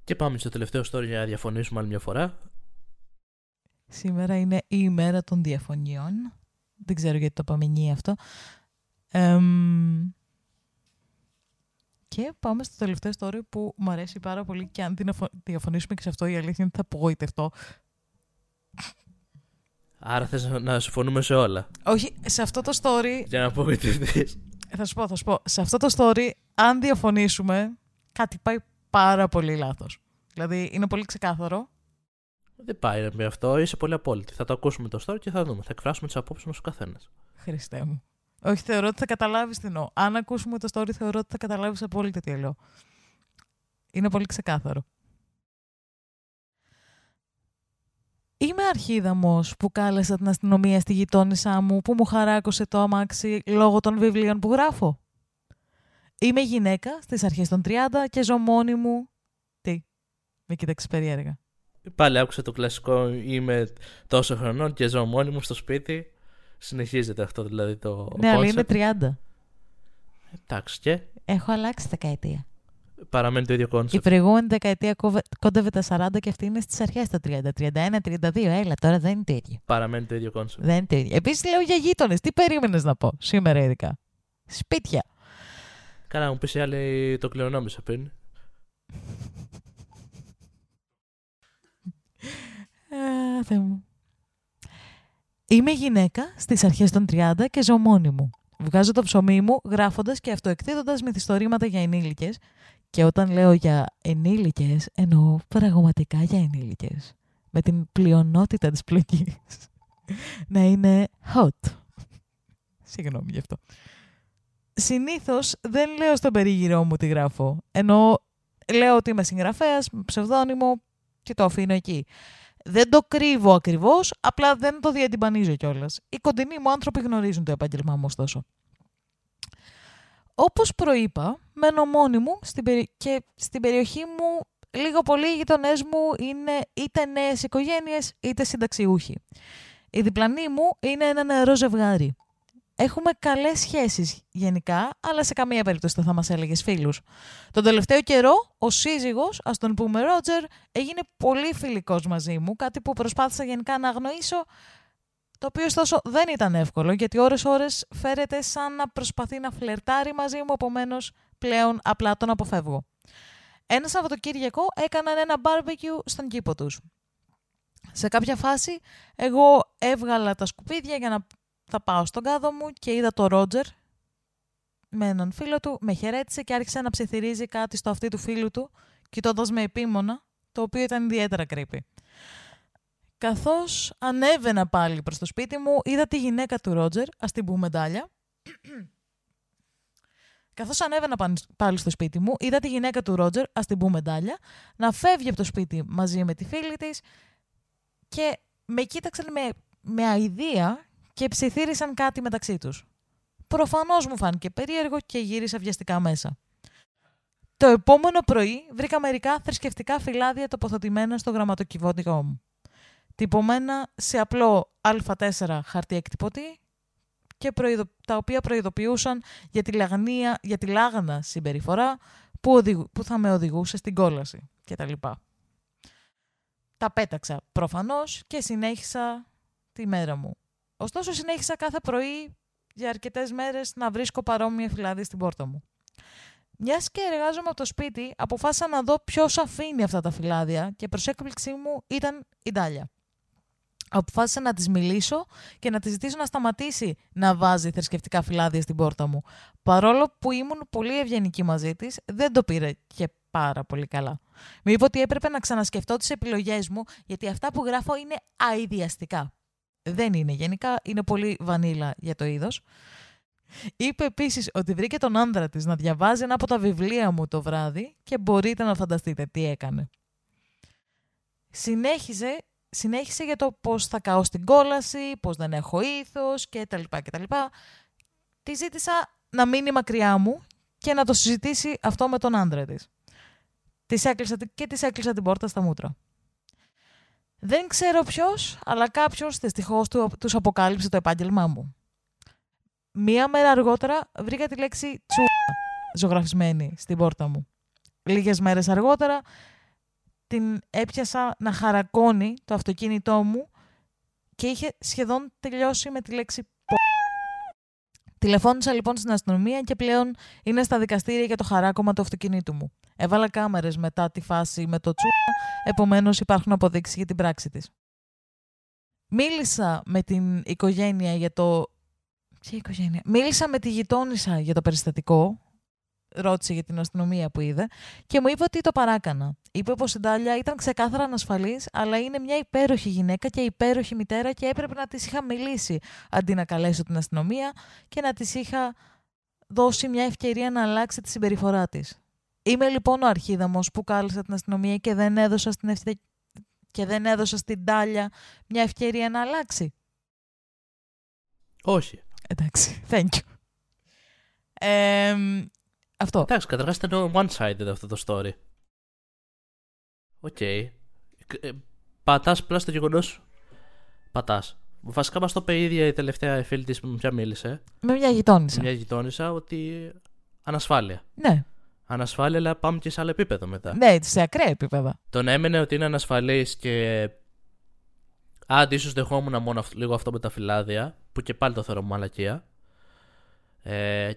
Και πάμε στο τελευταίο story για να διαφωνήσουμε άλλη μια φορά. Σήμερα είναι η ημέρα των διαφωνιών. Δεν ξέρω γιατί το πάμε αυτό. Εμ, και πάμε στο τελευταίο story που μου αρέσει πάρα πολύ και αν την αφο- διαφωνήσουμε και σε αυτό η αλήθεια είναι ότι θα απογοητευτώ. Άρα θες να συμφωνούμε σε όλα. Όχι, σε αυτό το story, Για να απογοητευτείς. θα σου πω, θα σου πω, σε αυτό το story, αν διαφωνήσουμε, κάτι πάει πάρα πολύ λάθος. Δηλαδή, είναι πολύ ξεκάθαρο. Δεν πάει ρε, με αυτό. Είσαι πολύ απόλυτη. Θα το ακούσουμε το story και θα δούμε. Θα εκφράσουμε τις απόψεις μας ο καθένας. Χριστέ μου. Όχι, θεωρώ ότι θα καταλάβεις τι εννοώ. Αν ακούσουμε το story, θεωρώ ότι θα καταλάβεις απόλυτα τι εννοώ. Είναι πολύ ξεκάθαρο. Είμαι αρχίδαμος που κάλεσα την αστυνομία στη γειτόνισά μου που μου χαράκωσε το αμάξι λόγω των βιβλίων που γράφω. Είμαι γυναίκα στις αρχές των 30 και ζω μόνη μου. Τι, με κοίταξε περίεργα. Πάλι άκουσα το κλασικό είμαι τόσο χρονών και ζω μόνη μου στο σπίτι. Συνεχίζεται αυτό δηλαδή το. ναι, αλλά concept. είμαι 30. Εντάξει και; Έχω αλλάξει δεκαετία. παραμένει το ίδιο Η concept. προηγούμενη δεκαετία κόβε- κόντευε τα 40 και αυτή είναι στις αρχές τα 30. 31, 32. Έλα, τώρα δεν είναι το ίδιο. Παραμένει το ίδιο concept. Δεν είναι το ίδιο. Επίσης λέω για γείτονες. Τι περίμενες να πω σήμερα, ειδικά; Σπίτια. Καλά, μου πεις η άλλη το κληρονόμησε πριν. Α, Θεέ μου. Είμαι γυναίκα στις αρχές των 30 και ζω μόνη μου. Βγάζω το ψωμί μου γράφοντας και αυτοεκδίδοντα μυθιστορήματα για ενήλικες. Και όταν λέω για ενήλικες, εννοώ πραγματικά για ενήλικες. Με την πλειονότητα της πλοκής. [laughs] να είναι hot. Συγγνώμη γι' αυτό. Συνήθως δεν λέω στον περίγυρό μου τι γράφω. Ενώ λέω ότι είμαι συγγραφέας, ψευδόνυμο και το αφήνω εκεί. Δεν το κρύβω ακριβώς, απλά δεν το διατυμπανίζω κιόλας. Οι κοντινοί μου άνθρωποι γνωρίζουν το επάγγελμά μου, ωστόσο. Όπως προείπα, μένω μόνη μου στην περι... και στην περιοχή μου λίγο πολύ οι γειτονές μου είναι είτε νέες οικογένειες είτε συνταξιούχοι. Η διπλανή μου είναι ένα νεαρό ζευγάρι. Έχουμε καλές σχέσεις γενικά, αλλά σε καμία περίπτωση δεν θα μας έλεγες φίλους. Τον τελευταίο καιρό, ο σύζυγος, ας τον πούμε Ρότζερ, έγινε πολύ φιλικός μαζί μου, κάτι που προσπάθησα γενικά να αγνοήσω, το οποίο ωστόσο δεν ήταν εύκολο, γιατί ώρες-ώρες φέρεται σαν να προσπαθεί να φλερτάρει μαζί μου, επομένως πλέον απλά τον αποφεύγω. Ένα Σαββατοκύριακο έκαναν ένα barbecue στον κήπο τους. Σε κάποια φάση εγώ έβγαλα τα σκουπίδια για να θα πάω στον κάδο μου και είδα το Ρότζερ με έναν φίλο του, με χαιρέτησε και άρχισε να ψιθυρίζει κάτι στο αυτί του φίλου του, κοιτώντα με επίμονα, το οποίο ήταν ιδιαίτερα creepy. Καθώς ανέβαινα πάλι προς το σπίτι μου, είδα τη γυναίκα του Ρότζερ, ας την πούμε Ντάλια. [clears throat] Καθώς ανέβαινα πάλι στο σπίτι μου, είδα τη γυναίκα του Ρότζερ, ας την πούμε Ντάλια, να φεύγει από το σπίτι μαζί με τη φίλη της και με κοίταξαν με, με αηδία και ψιθύρισαν κάτι μεταξύ τους. Προφανώς μου φάνηκε περίεργο και γύρισα βιαστικά μέσα. Το επόμενο πρωί βρήκα μερικά θρησκευτικά φυλάδια τοποθετημένα στο γραμματοκιβώτικο μου. Τυπωμένα σε απλό α4 χαρτί εκτυπωτή και προειδο... τα οποία προειδοποιούσαν για τη, λαγνία, για τη λάγνα συμπεριφορά που, που θα με οδηγούσε στην κόλαση κτλ. Τα πέταξα προφανώς και συνέχισα τη μέρα μου. Ωστόσο, συνέχισα κάθε πρωί για αρκετές μέρες να βρίσκω παρόμοια φυλάδια στην πόρτα μου. Μιας και εργάζομαι από το σπίτι, αποφάσισα να δω ποιος αφήνει αυτά τα φυλάδια και προς έκπληξή μου ήταν η Ντάλια. Αποφάσισα να της μιλήσω και να της ζητήσω να σταματήσει να βάζει θρησκευτικά φυλάδια στην πόρτα μου. Παρόλο που ήμουν πολύ ευγενική μαζί της, δεν το πήρε και πάρα πολύ καλά. Μου είπε ότι έπρεπε να ξανασκεφτώ τις επιλογές μου, γιατί αυτά που γράφω είναι αειδιαστικά δεν είναι γενικά, είναι πολύ βανίλα για το είδος. Είπε επίσης ότι βρήκε τον άντρα της να διαβάζει ένα από τα βιβλία μου το βράδυ και μπορείτε να φανταστείτε τι έκανε. Συνέχιζε, συνέχισε για το πώς θα καώ στην κόλαση, πώς δεν έχω ήθος και τα λοιπά και τα λοιπά. Τη ζήτησα να μείνει μακριά μου και να το συζητήσει αυτό με τον άντρα της. Της έκλεισα, και της έκλεισα την πόρτα στα μούτρα. Δεν ξέρω ποιος, αλλά κάποιος δυστυχώς του τους αποκάλυψε το επάγγελμά μου. Μία μέρα αργότερα βρήκα τη λέξη τσούρα ζωγραφισμένη στην πόρτα μου. Λίγες μέρες αργότερα την έπιασα να χαρακώνει το αυτοκίνητό μου και είχε σχεδόν τελειώσει με τη λέξη πο. Τηλεφώνησα λοιπόν στην αστυνομία και πλέον είναι στα δικαστήρια για το χαράκωμα του αυτοκινήτου μου. Έβαλα κάμερες μετά τη φάση με το τσούρα, επομένως υπάρχουν αποδείξεις για την πράξη της. Μίλησα με την οικογένεια για το... Ποια οικογένεια; Μίλησα με τη γειτόνισσα για το περιστατικό, ρώτησε για την αστυνομία που είδε και μου είπε ότι το παράκανα. Είπε πως η Ντάλια ήταν ξεκάθαρα ανασφαλής, αλλά είναι μια υπέροχη γυναίκα και υπέροχη μητέρα και έπρεπε να της είχα μιλήσει αντί να καλέσω την αστυνομία και να της είχα δώσει μια ευκαιρία να αλλάξει τη συμπεριφορά της. Είμαι λοιπόν ο αρχίδαμος που κάλεσα την αστυνομία και δεν έδωσα στην, ευθυ... και δεν έδωσα στην Τάλια μια ευκαιρία να αλλάξει. Όχι. Εντάξει, thank you. Ε, αυτό. Εντάξει, καταρχάς ήταν one-sided αυτό το story. OK. Okay. Ε, πατάς πλάς στο γεγονός... Πατάς. Βασικά μας το είπε η ίδια η τελευταία φίλη της με ποια μίλησε. Με μια γειτόνισσα. Με μια γειτόνισσα ότι ανασφάλεια. Ναι ανασφάλεια, αλλά πάμε και σε άλλο επίπεδο μετά. Ναι, σε ακραία επίπεδα. Τον έμενε ότι είναι ανασφαλής και. Άντε, ίσως δεχόμουν μόνο λίγο αυτό με τα φυλάδια, που και πάλι το θεωρώ μαλακία. Ε,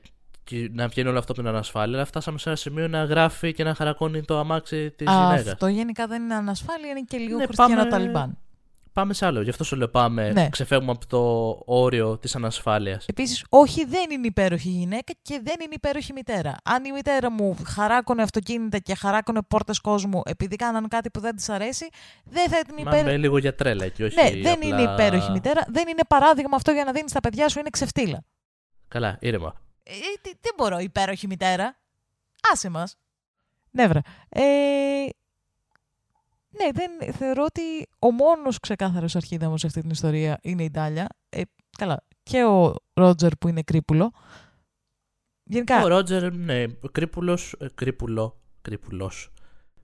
και να βγαίνει όλο αυτό από την ανασφάλεια, αλλά φτάσαμε σε ένα σημείο να γράφει και να χαρακώνει το αμάξι της γυναίκας. Αυτό γενικά δεν είναι ανασφάλεια, είναι και λίγο ναι, χριστιανό πάμε... Ταλιμπάν πάμε σε άλλο. Γι' αυτό σου λέω πάμε, ναι. ξεφεύγουμε από το όριο της ανασφάλειας. Επίσης, όχι, δεν είναι υπέροχη γυναίκα και δεν είναι υπέροχη μητέρα. Αν η μητέρα μου χαράκωνε αυτοκίνητα και χαράκωνε πόρτες κόσμου επειδή κάναν κάτι που δεν της αρέσει, δεν θα την υπέροχη. Μα λίγο για τρέλα και όχι. Ναι, δεν είναι υπέροχη μητέρα. Δεν είναι παράδειγμα αυτό για να δίνεις τα παιδιά σου, είναι ξεφτύλα. Καλά, ήρεμα. Ε, δεν μπορώ, υπέροχη μητέρα. Άσε μας. Νεύρα. Ε, ναι, δεν, θεωρώ ότι ο μόνος ξεκάθαρος αρχίδαμος σε αυτή την ιστορία είναι η Ντάλια. Ε, καλά, και ο Ρότζερ που είναι κρύπουλο. Γενικά. Ο Ρότζερ, ναι, κρύπουλος. Κρύπουλο. Κρύπουλος.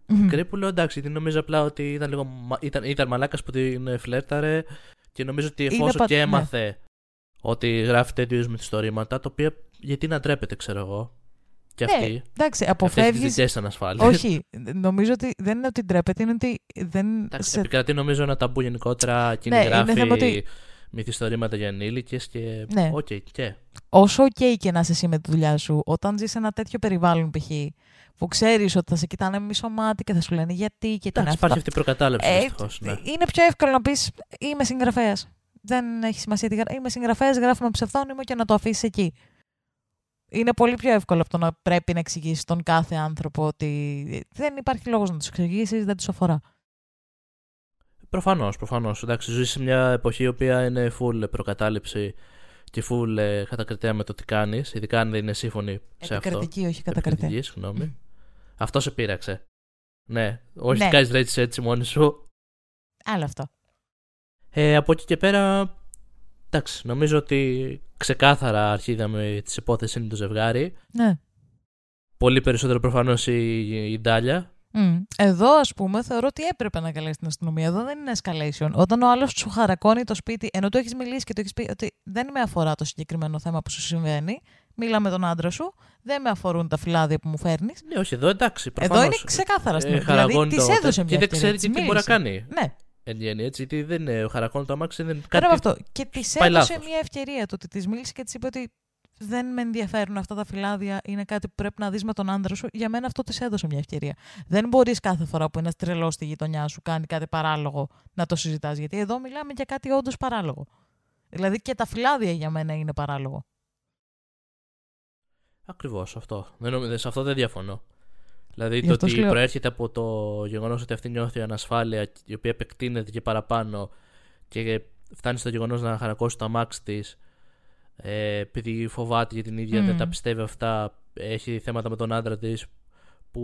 μμμ. Κρύπουλο, εντάξει, γιατί νομίζω απλά ότι ήταν, λίγο, μα- ήταν, ήταν μαλάκας που την φλέρταρε και νομίζω ότι Είναι εφόσον πα- και ναι. έμαθε ότι γράφει τέτοιου μυθιστορήματα, το οποίο γιατί να ντρέπεται, ξέρω εγώ. Και Ναι, αυτή. εντάξει, Αυτές τις αποφεύγεις. δικές ανασφάλειες. Όχι, νομίζω ότι δεν είναι ότι ντρέπεται, είναι ότι δεν. Εντάξει, σε- επικρατεί νομίζω ένα ταμπού γενικότερα και Ναι, ναι, είναι γράφει θέμα ότι- μυθιστορήματα για ενήλικες και. Ναι. Οκ, και. όσο ok και να είσαι εσύ με τη δουλειά σου, όταν ζεις σε ένα τέτοιο περιβάλλον π.χ. που ξέρεις ότι θα σε κοιτάνε μισό μάτι και θα σου λένε γιατί και τι είναι Εντάξει, αυτό. υπάρχει αυτή η προκατάληψη Ε, δυστυχώς, ναι. Είναι πιο εύκολο να πεις Είμαι συγγραφέας. Δεν έχει σημασία τι γράφει. Είμαι συγγραφέας, γράφω με ψευδόνυμο και να το αφήσεις εκεί. Είναι πολύ πιο εύκολο από το να πρέπει να εξηγήσεις τον κάθε άνθρωπο ότι δεν υπάρχει λόγος να τους εξηγήσεις, δεν τους αφορά. Προφανώς, προφανώς. Εντάξει, ζεις σε μια εποχή η οποία είναι full προκατάληψη και full ε, κατακριτέα με το τι κάνεις, ειδικά αν δεν είναι σύμφωνοι σε αυτό. Επικρατική, όχι κατακρατέα. Επικριτική, συγγνώμη. Αυτό σε πείραξε. Ναι, όχι Ναι. ναι. κάνεις έτσι έτσι μόνη σου. Άλλο αυτό. Ε, από εκεί και πέρα, εντάξει, νομίζω ότι ξεκάθαρα αρχίδαμε τη υπόθεση είναι το ζευγάρι. Ναι. Πολύ περισσότερο προφανώς η, η Ντάλια. Μμ. Εδώ, ας πούμε, θεωρώ ότι έπρεπε να καλέσει την αστυνομία. Εδώ δεν είναι escalation. Όταν ο άλλος σου χαρακώνει το σπίτι, ενώ του έχεις μιλήσει και του έχεις πει ότι δεν με αφορά το συγκεκριμένο θέμα που σου συμβαίνει, μίλα με τον άντρα σου, δεν με αφορούν τα φυλάδια που μου φέρνεις. Ναι, όχι, εδώ εντάξει. Προφανώς, Εδώ είναι ξεκάθαρα στην ε, Δηλαδή, χαραγώνει της το- έδωσε μια Και δεν ευκαιρία, ξέρει της τι μπορεί να μίλησε. κάνει. Ναι, Εν γέννη, έτσι. Γιατί δεν είναι χαρακώνει το αμάξι, δεν είναι πέρα κάτι. από αυτό. Και της πάει έδωσε λάθος. μια ευκαιρία το ότι της μίλησε και της είπε ότι δεν με ενδιαφέρουν αυτά τα φυλάδια, είναι κάτι που πρέπει να δεις με τον άντρα σου. Για μένα αυτό της έδωσε μια ευκαιρία. Δεν μπορείς κάθε φορά που ένας τρελός στη γειτονιά σου κάνει κάτι παράλογο να το συζητάς. Γιατί εδώ μιλάμε για κάτι όντως παράλογο. Δηλαδή και τα φυλάδια για μένα είναι παράλογο. Ακριβώς αυτό. Δεν, νομι- σε αυτό δεν διαφωνώ. Δηλαδή Γι' το αυτό ότι σου λέω- προέρχεται από το γεγονός ότι αυτή νιώθει ανασφάλεια, η οποία επεκτείνεται και παραπάνω και φτάνει στο γεγονός να χαρακώσει το αμάξι της, ε, επειδή φοβάται για την ίδια, Μμμ. δεν τα πιστεύει αυτά, έχει θέματα με τον άντρα της που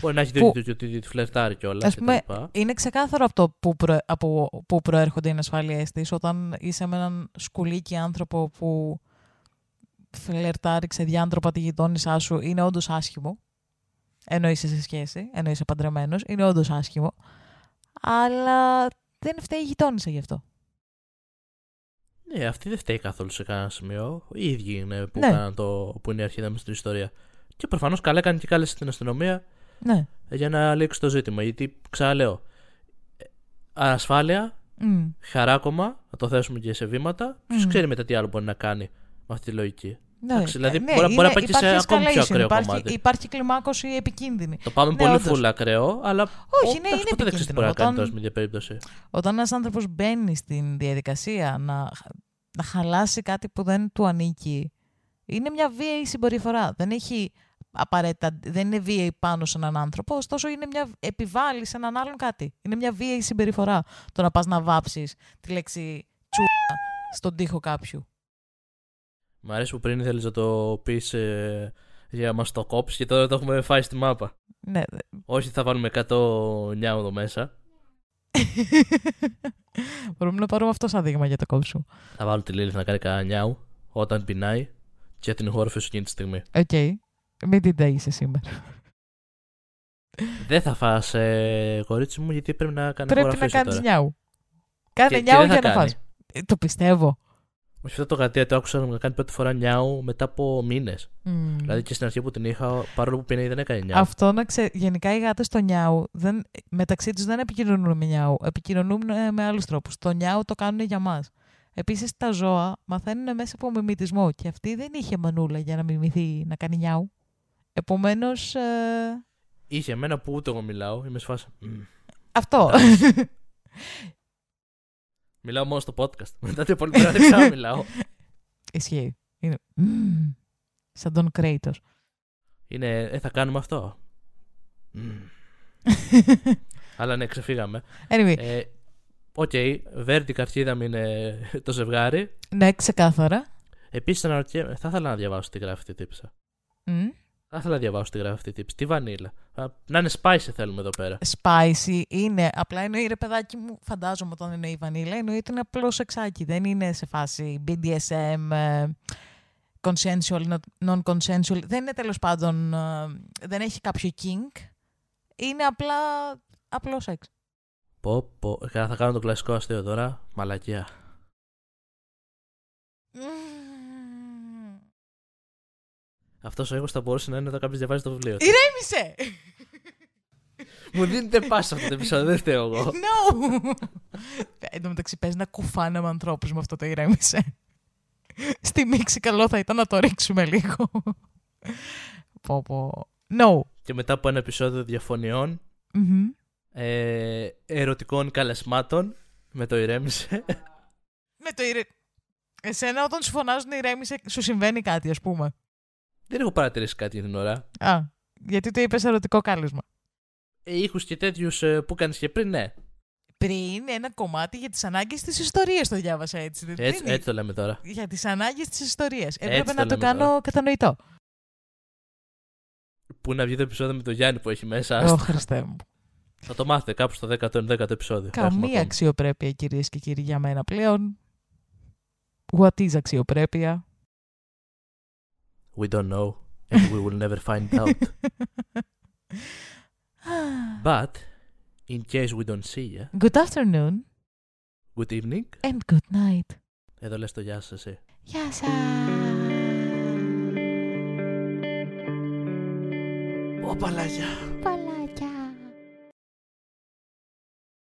μπορεί να έχει Που- δει ότι τη φλερτάρει κιόλας. Ας πούμε, είναι ξεκάθαρο από το που, προ, από που προέρχονται οι ανασφάλειές της όταν είσαι με έναν σκουλίκι άνθρωπο που φλερτάρει ξεδιάντροπα τη γειτόνισά σου είναι όντως άσχημο. Ενώ είσαι σε σχέση, ενώ είσαι παντρεμένος, είναι όντως άσχημο. Αλλά δεν φταίει η γειτόνισσα γι' αυτό. Ναι, αυτή δεν φταίει καθόλου σε κανένα σημείο. Οι ίδιοι είναι που, Ναι. κάναν το, που είναι η αρχίδα με στην ιστορία. Και προφανώς καλά έκανε και κάλεσε την αστυνομία Ναι. για να λήξει το ζήτημα. Γιατί ξαναλέω, ε, ασφάλεια, Μμ. χαράκομα, να το θέσουμε και σε βήματα, ποιος Μμμ. ξέρει μετά τι άλλο μπορεί να κάνει με αυτή τη λογική. Ναι, Εντάξει, δηλαδή ε, μπορεί- μπορεί να πάει και σε υπάρχει ακόμη πιο escalation, ακραίο υπάρχει, κομμάτι. Υπάρχει κλιμάκωση επικίνδυνη. Το πάμε Ναι, πολύ όντως. φουλ ακραίο, αλλά. Όχι, ο- ναι, εντάξει, είναι ποτέ δεν ξέρεις τι μπορεί να επικίνδυνο. κάνει Όταν- τώρα με μια περίπτωση. Όταν ένας άνθρωπος μπαίνει στην διαδικασία να, να χαλάσει κάτι που δεν του ανήκει, είναι μια βίαιη συμπεριφορά. Δεν έχει απαραίτητα, δεν είναι βίαιη πάνω σε έναν άνθρωπο, ωστόσο είναι μια επιβάλλει σε έναν άλλον κάτι. Είναι μια βίαιη συμπεριφορά το να πας να βάψεις τη λέξη τσούλα στον τοίχο κάποιου. Μ' αρέσει που πριν ήθελες να το πεις για να μας το κόψεις και τώρα το έχουμε φάει στη μάπα. Ναι. Όχι, θα βάλουμε 100 νιάου εδώ μέσα. Μπορούμε να πάρουμε αυτό σαν δείγμα για το κόψιμο. Θα βάλω τη Λίλιθ να κάνει κανένα νιάου όταν πεινάει και την χόρφη σου εκείνη τη στιγμή. Οκ. Μην την ταΐσεις σήμερα. δεν θα φας ε, κορίτσι μου γιατί πρέπει να κάνει Πρέπει να χωραφίσιο κάνεις τώρα. νιάου. Κάνε Και- και νιάου δεν θα για να κάνει. φας. Ε, το πιστεύω. Όχι αυτό το γατία το άκουσα να κάνει πρώτη φορά νιάου μετά από μήνες. Μμμ. Δηλαδή και στην αρχή που την είχα, παρόλο που πεινάει δεν έκανε νιάου. Αυτό να ξέρει. Γενικά οι γάτες στο νιάου δεν, μεταξύ τους δεν επικοινωνούν με νιάου. Επικοινωνούν ε, με άλλους τρόπους. Το νιάου το κάνουν για μας. Επίσης τα ζώα μαθαίνουν μέσα από μιμητισμό. Και αυτή δεν είχε μανούλα για να μιμηθεί να κάνει νιάου. Επομένως. Είχε εμένα που ούτε εγώ μιλάω. Είμαι σε φάση. «Μμ». αυτό. [laughs] [laughs] Μιλάω μόνο στο podcast. [laughs] Μετά την επόμενη μέρα δεν ξαναμιλάω. Ισχύει. Είναι. «Μμμ». Σαν τον Κρέιτο. Είναι, ε, θα κάνουμε αυτό; Μμ. [laughs] Αλλά ναι, ξεφύγαμε. anyway, Ε, OK, verdict αρχίδαμοι είναι [laughs] το ζευγάρι. ναι, ξεκάθαρα. Επίσης, αναρωτιέμαι, θα ήθελα να διαβάσω τι γράφει αυτή η τύψα. Μμ. Θα ήθελα να διαβάσω τι γράφει αυτή η τύψη. Τι βανίλα. Α, Να είναι spicy θέλουμε εδώ πέρα. spicy είναι. Απλά εννοεί ρε παιδάκι μου, φαντάζομαι όταν εννοεί βανίλα, εννοεί ότι είναι απλό σεξάκι. Δεν είναι σε φάση BDSM. ε, consensual, non-consensual. Δεν είναι τέλος πάντων, ε, δεν έχει κάποιο kink. Είναι απλά απλό σεξ. Πω, πω. Ε, Θα κάνω το κλασικό αστείο τώρα. Μαλακία. Αυτός ο ήχος θα μπορούσε να είναι όταν κάποιος διαβάζει το βιβλίο. του. Ηρέμησε! Μου δίνετε πάσα αυτό το επεισόδιο, δεν φταίω εγώ. No! Εν τω μεταξύ παίζει να κουφάνε με ανθρώπους με αυτό το ηρέμησε. Στη μίξη καλό θα ήταν να το ρίξουμε λίγο. πω πω. No. Και μετά από ένα επεισόδιο διαφωνιών, Μμμ. ε, ερωτικών καλεσμάτων, με το ηρέμησε. Με το ηρε... Εσένα όταν σου φωνάζουν ηρέμησε σου συμβαίνει κάτι ας πούμε. Δεν έχω παρατηρήσει κάτι για την ώρα. Α, γιατί το είπες ερωτικό κάλεσμα. Ε, ήχους και τέτοιους που έκανε και πριν, ναι. Πριν ένα κομμάτι για τις ανάγκες της ιστορίας το διάβασα έτσι. δεν Έτσι, είναι; έτσι το λέμε τώρα. Για τις ανάγκες της ιστορίας. Έπρεπε το να το λέμε κάνω τώρα. κατανοητό. Πού να βγει το επεισόδιο με τον Γιάννη που έχει μέσα. Ω Χριστέ μου. Θα το μάθετε κάπου στο 10ο-11ο επεισόδιο. Έχουμε Καμία ακόμα. αξιοπρέπεια κυρίες και κύριοι για μένα πλέον. What is αξιοπρέπεια; We don't know and we will never find [laughs] out. [sighs] But, in case we don't see you, Good afternoon good evening. and good night. Εδώ λες το γεια σας εσύ. Γεια σας. Ω, παλάγια. Παλάκια.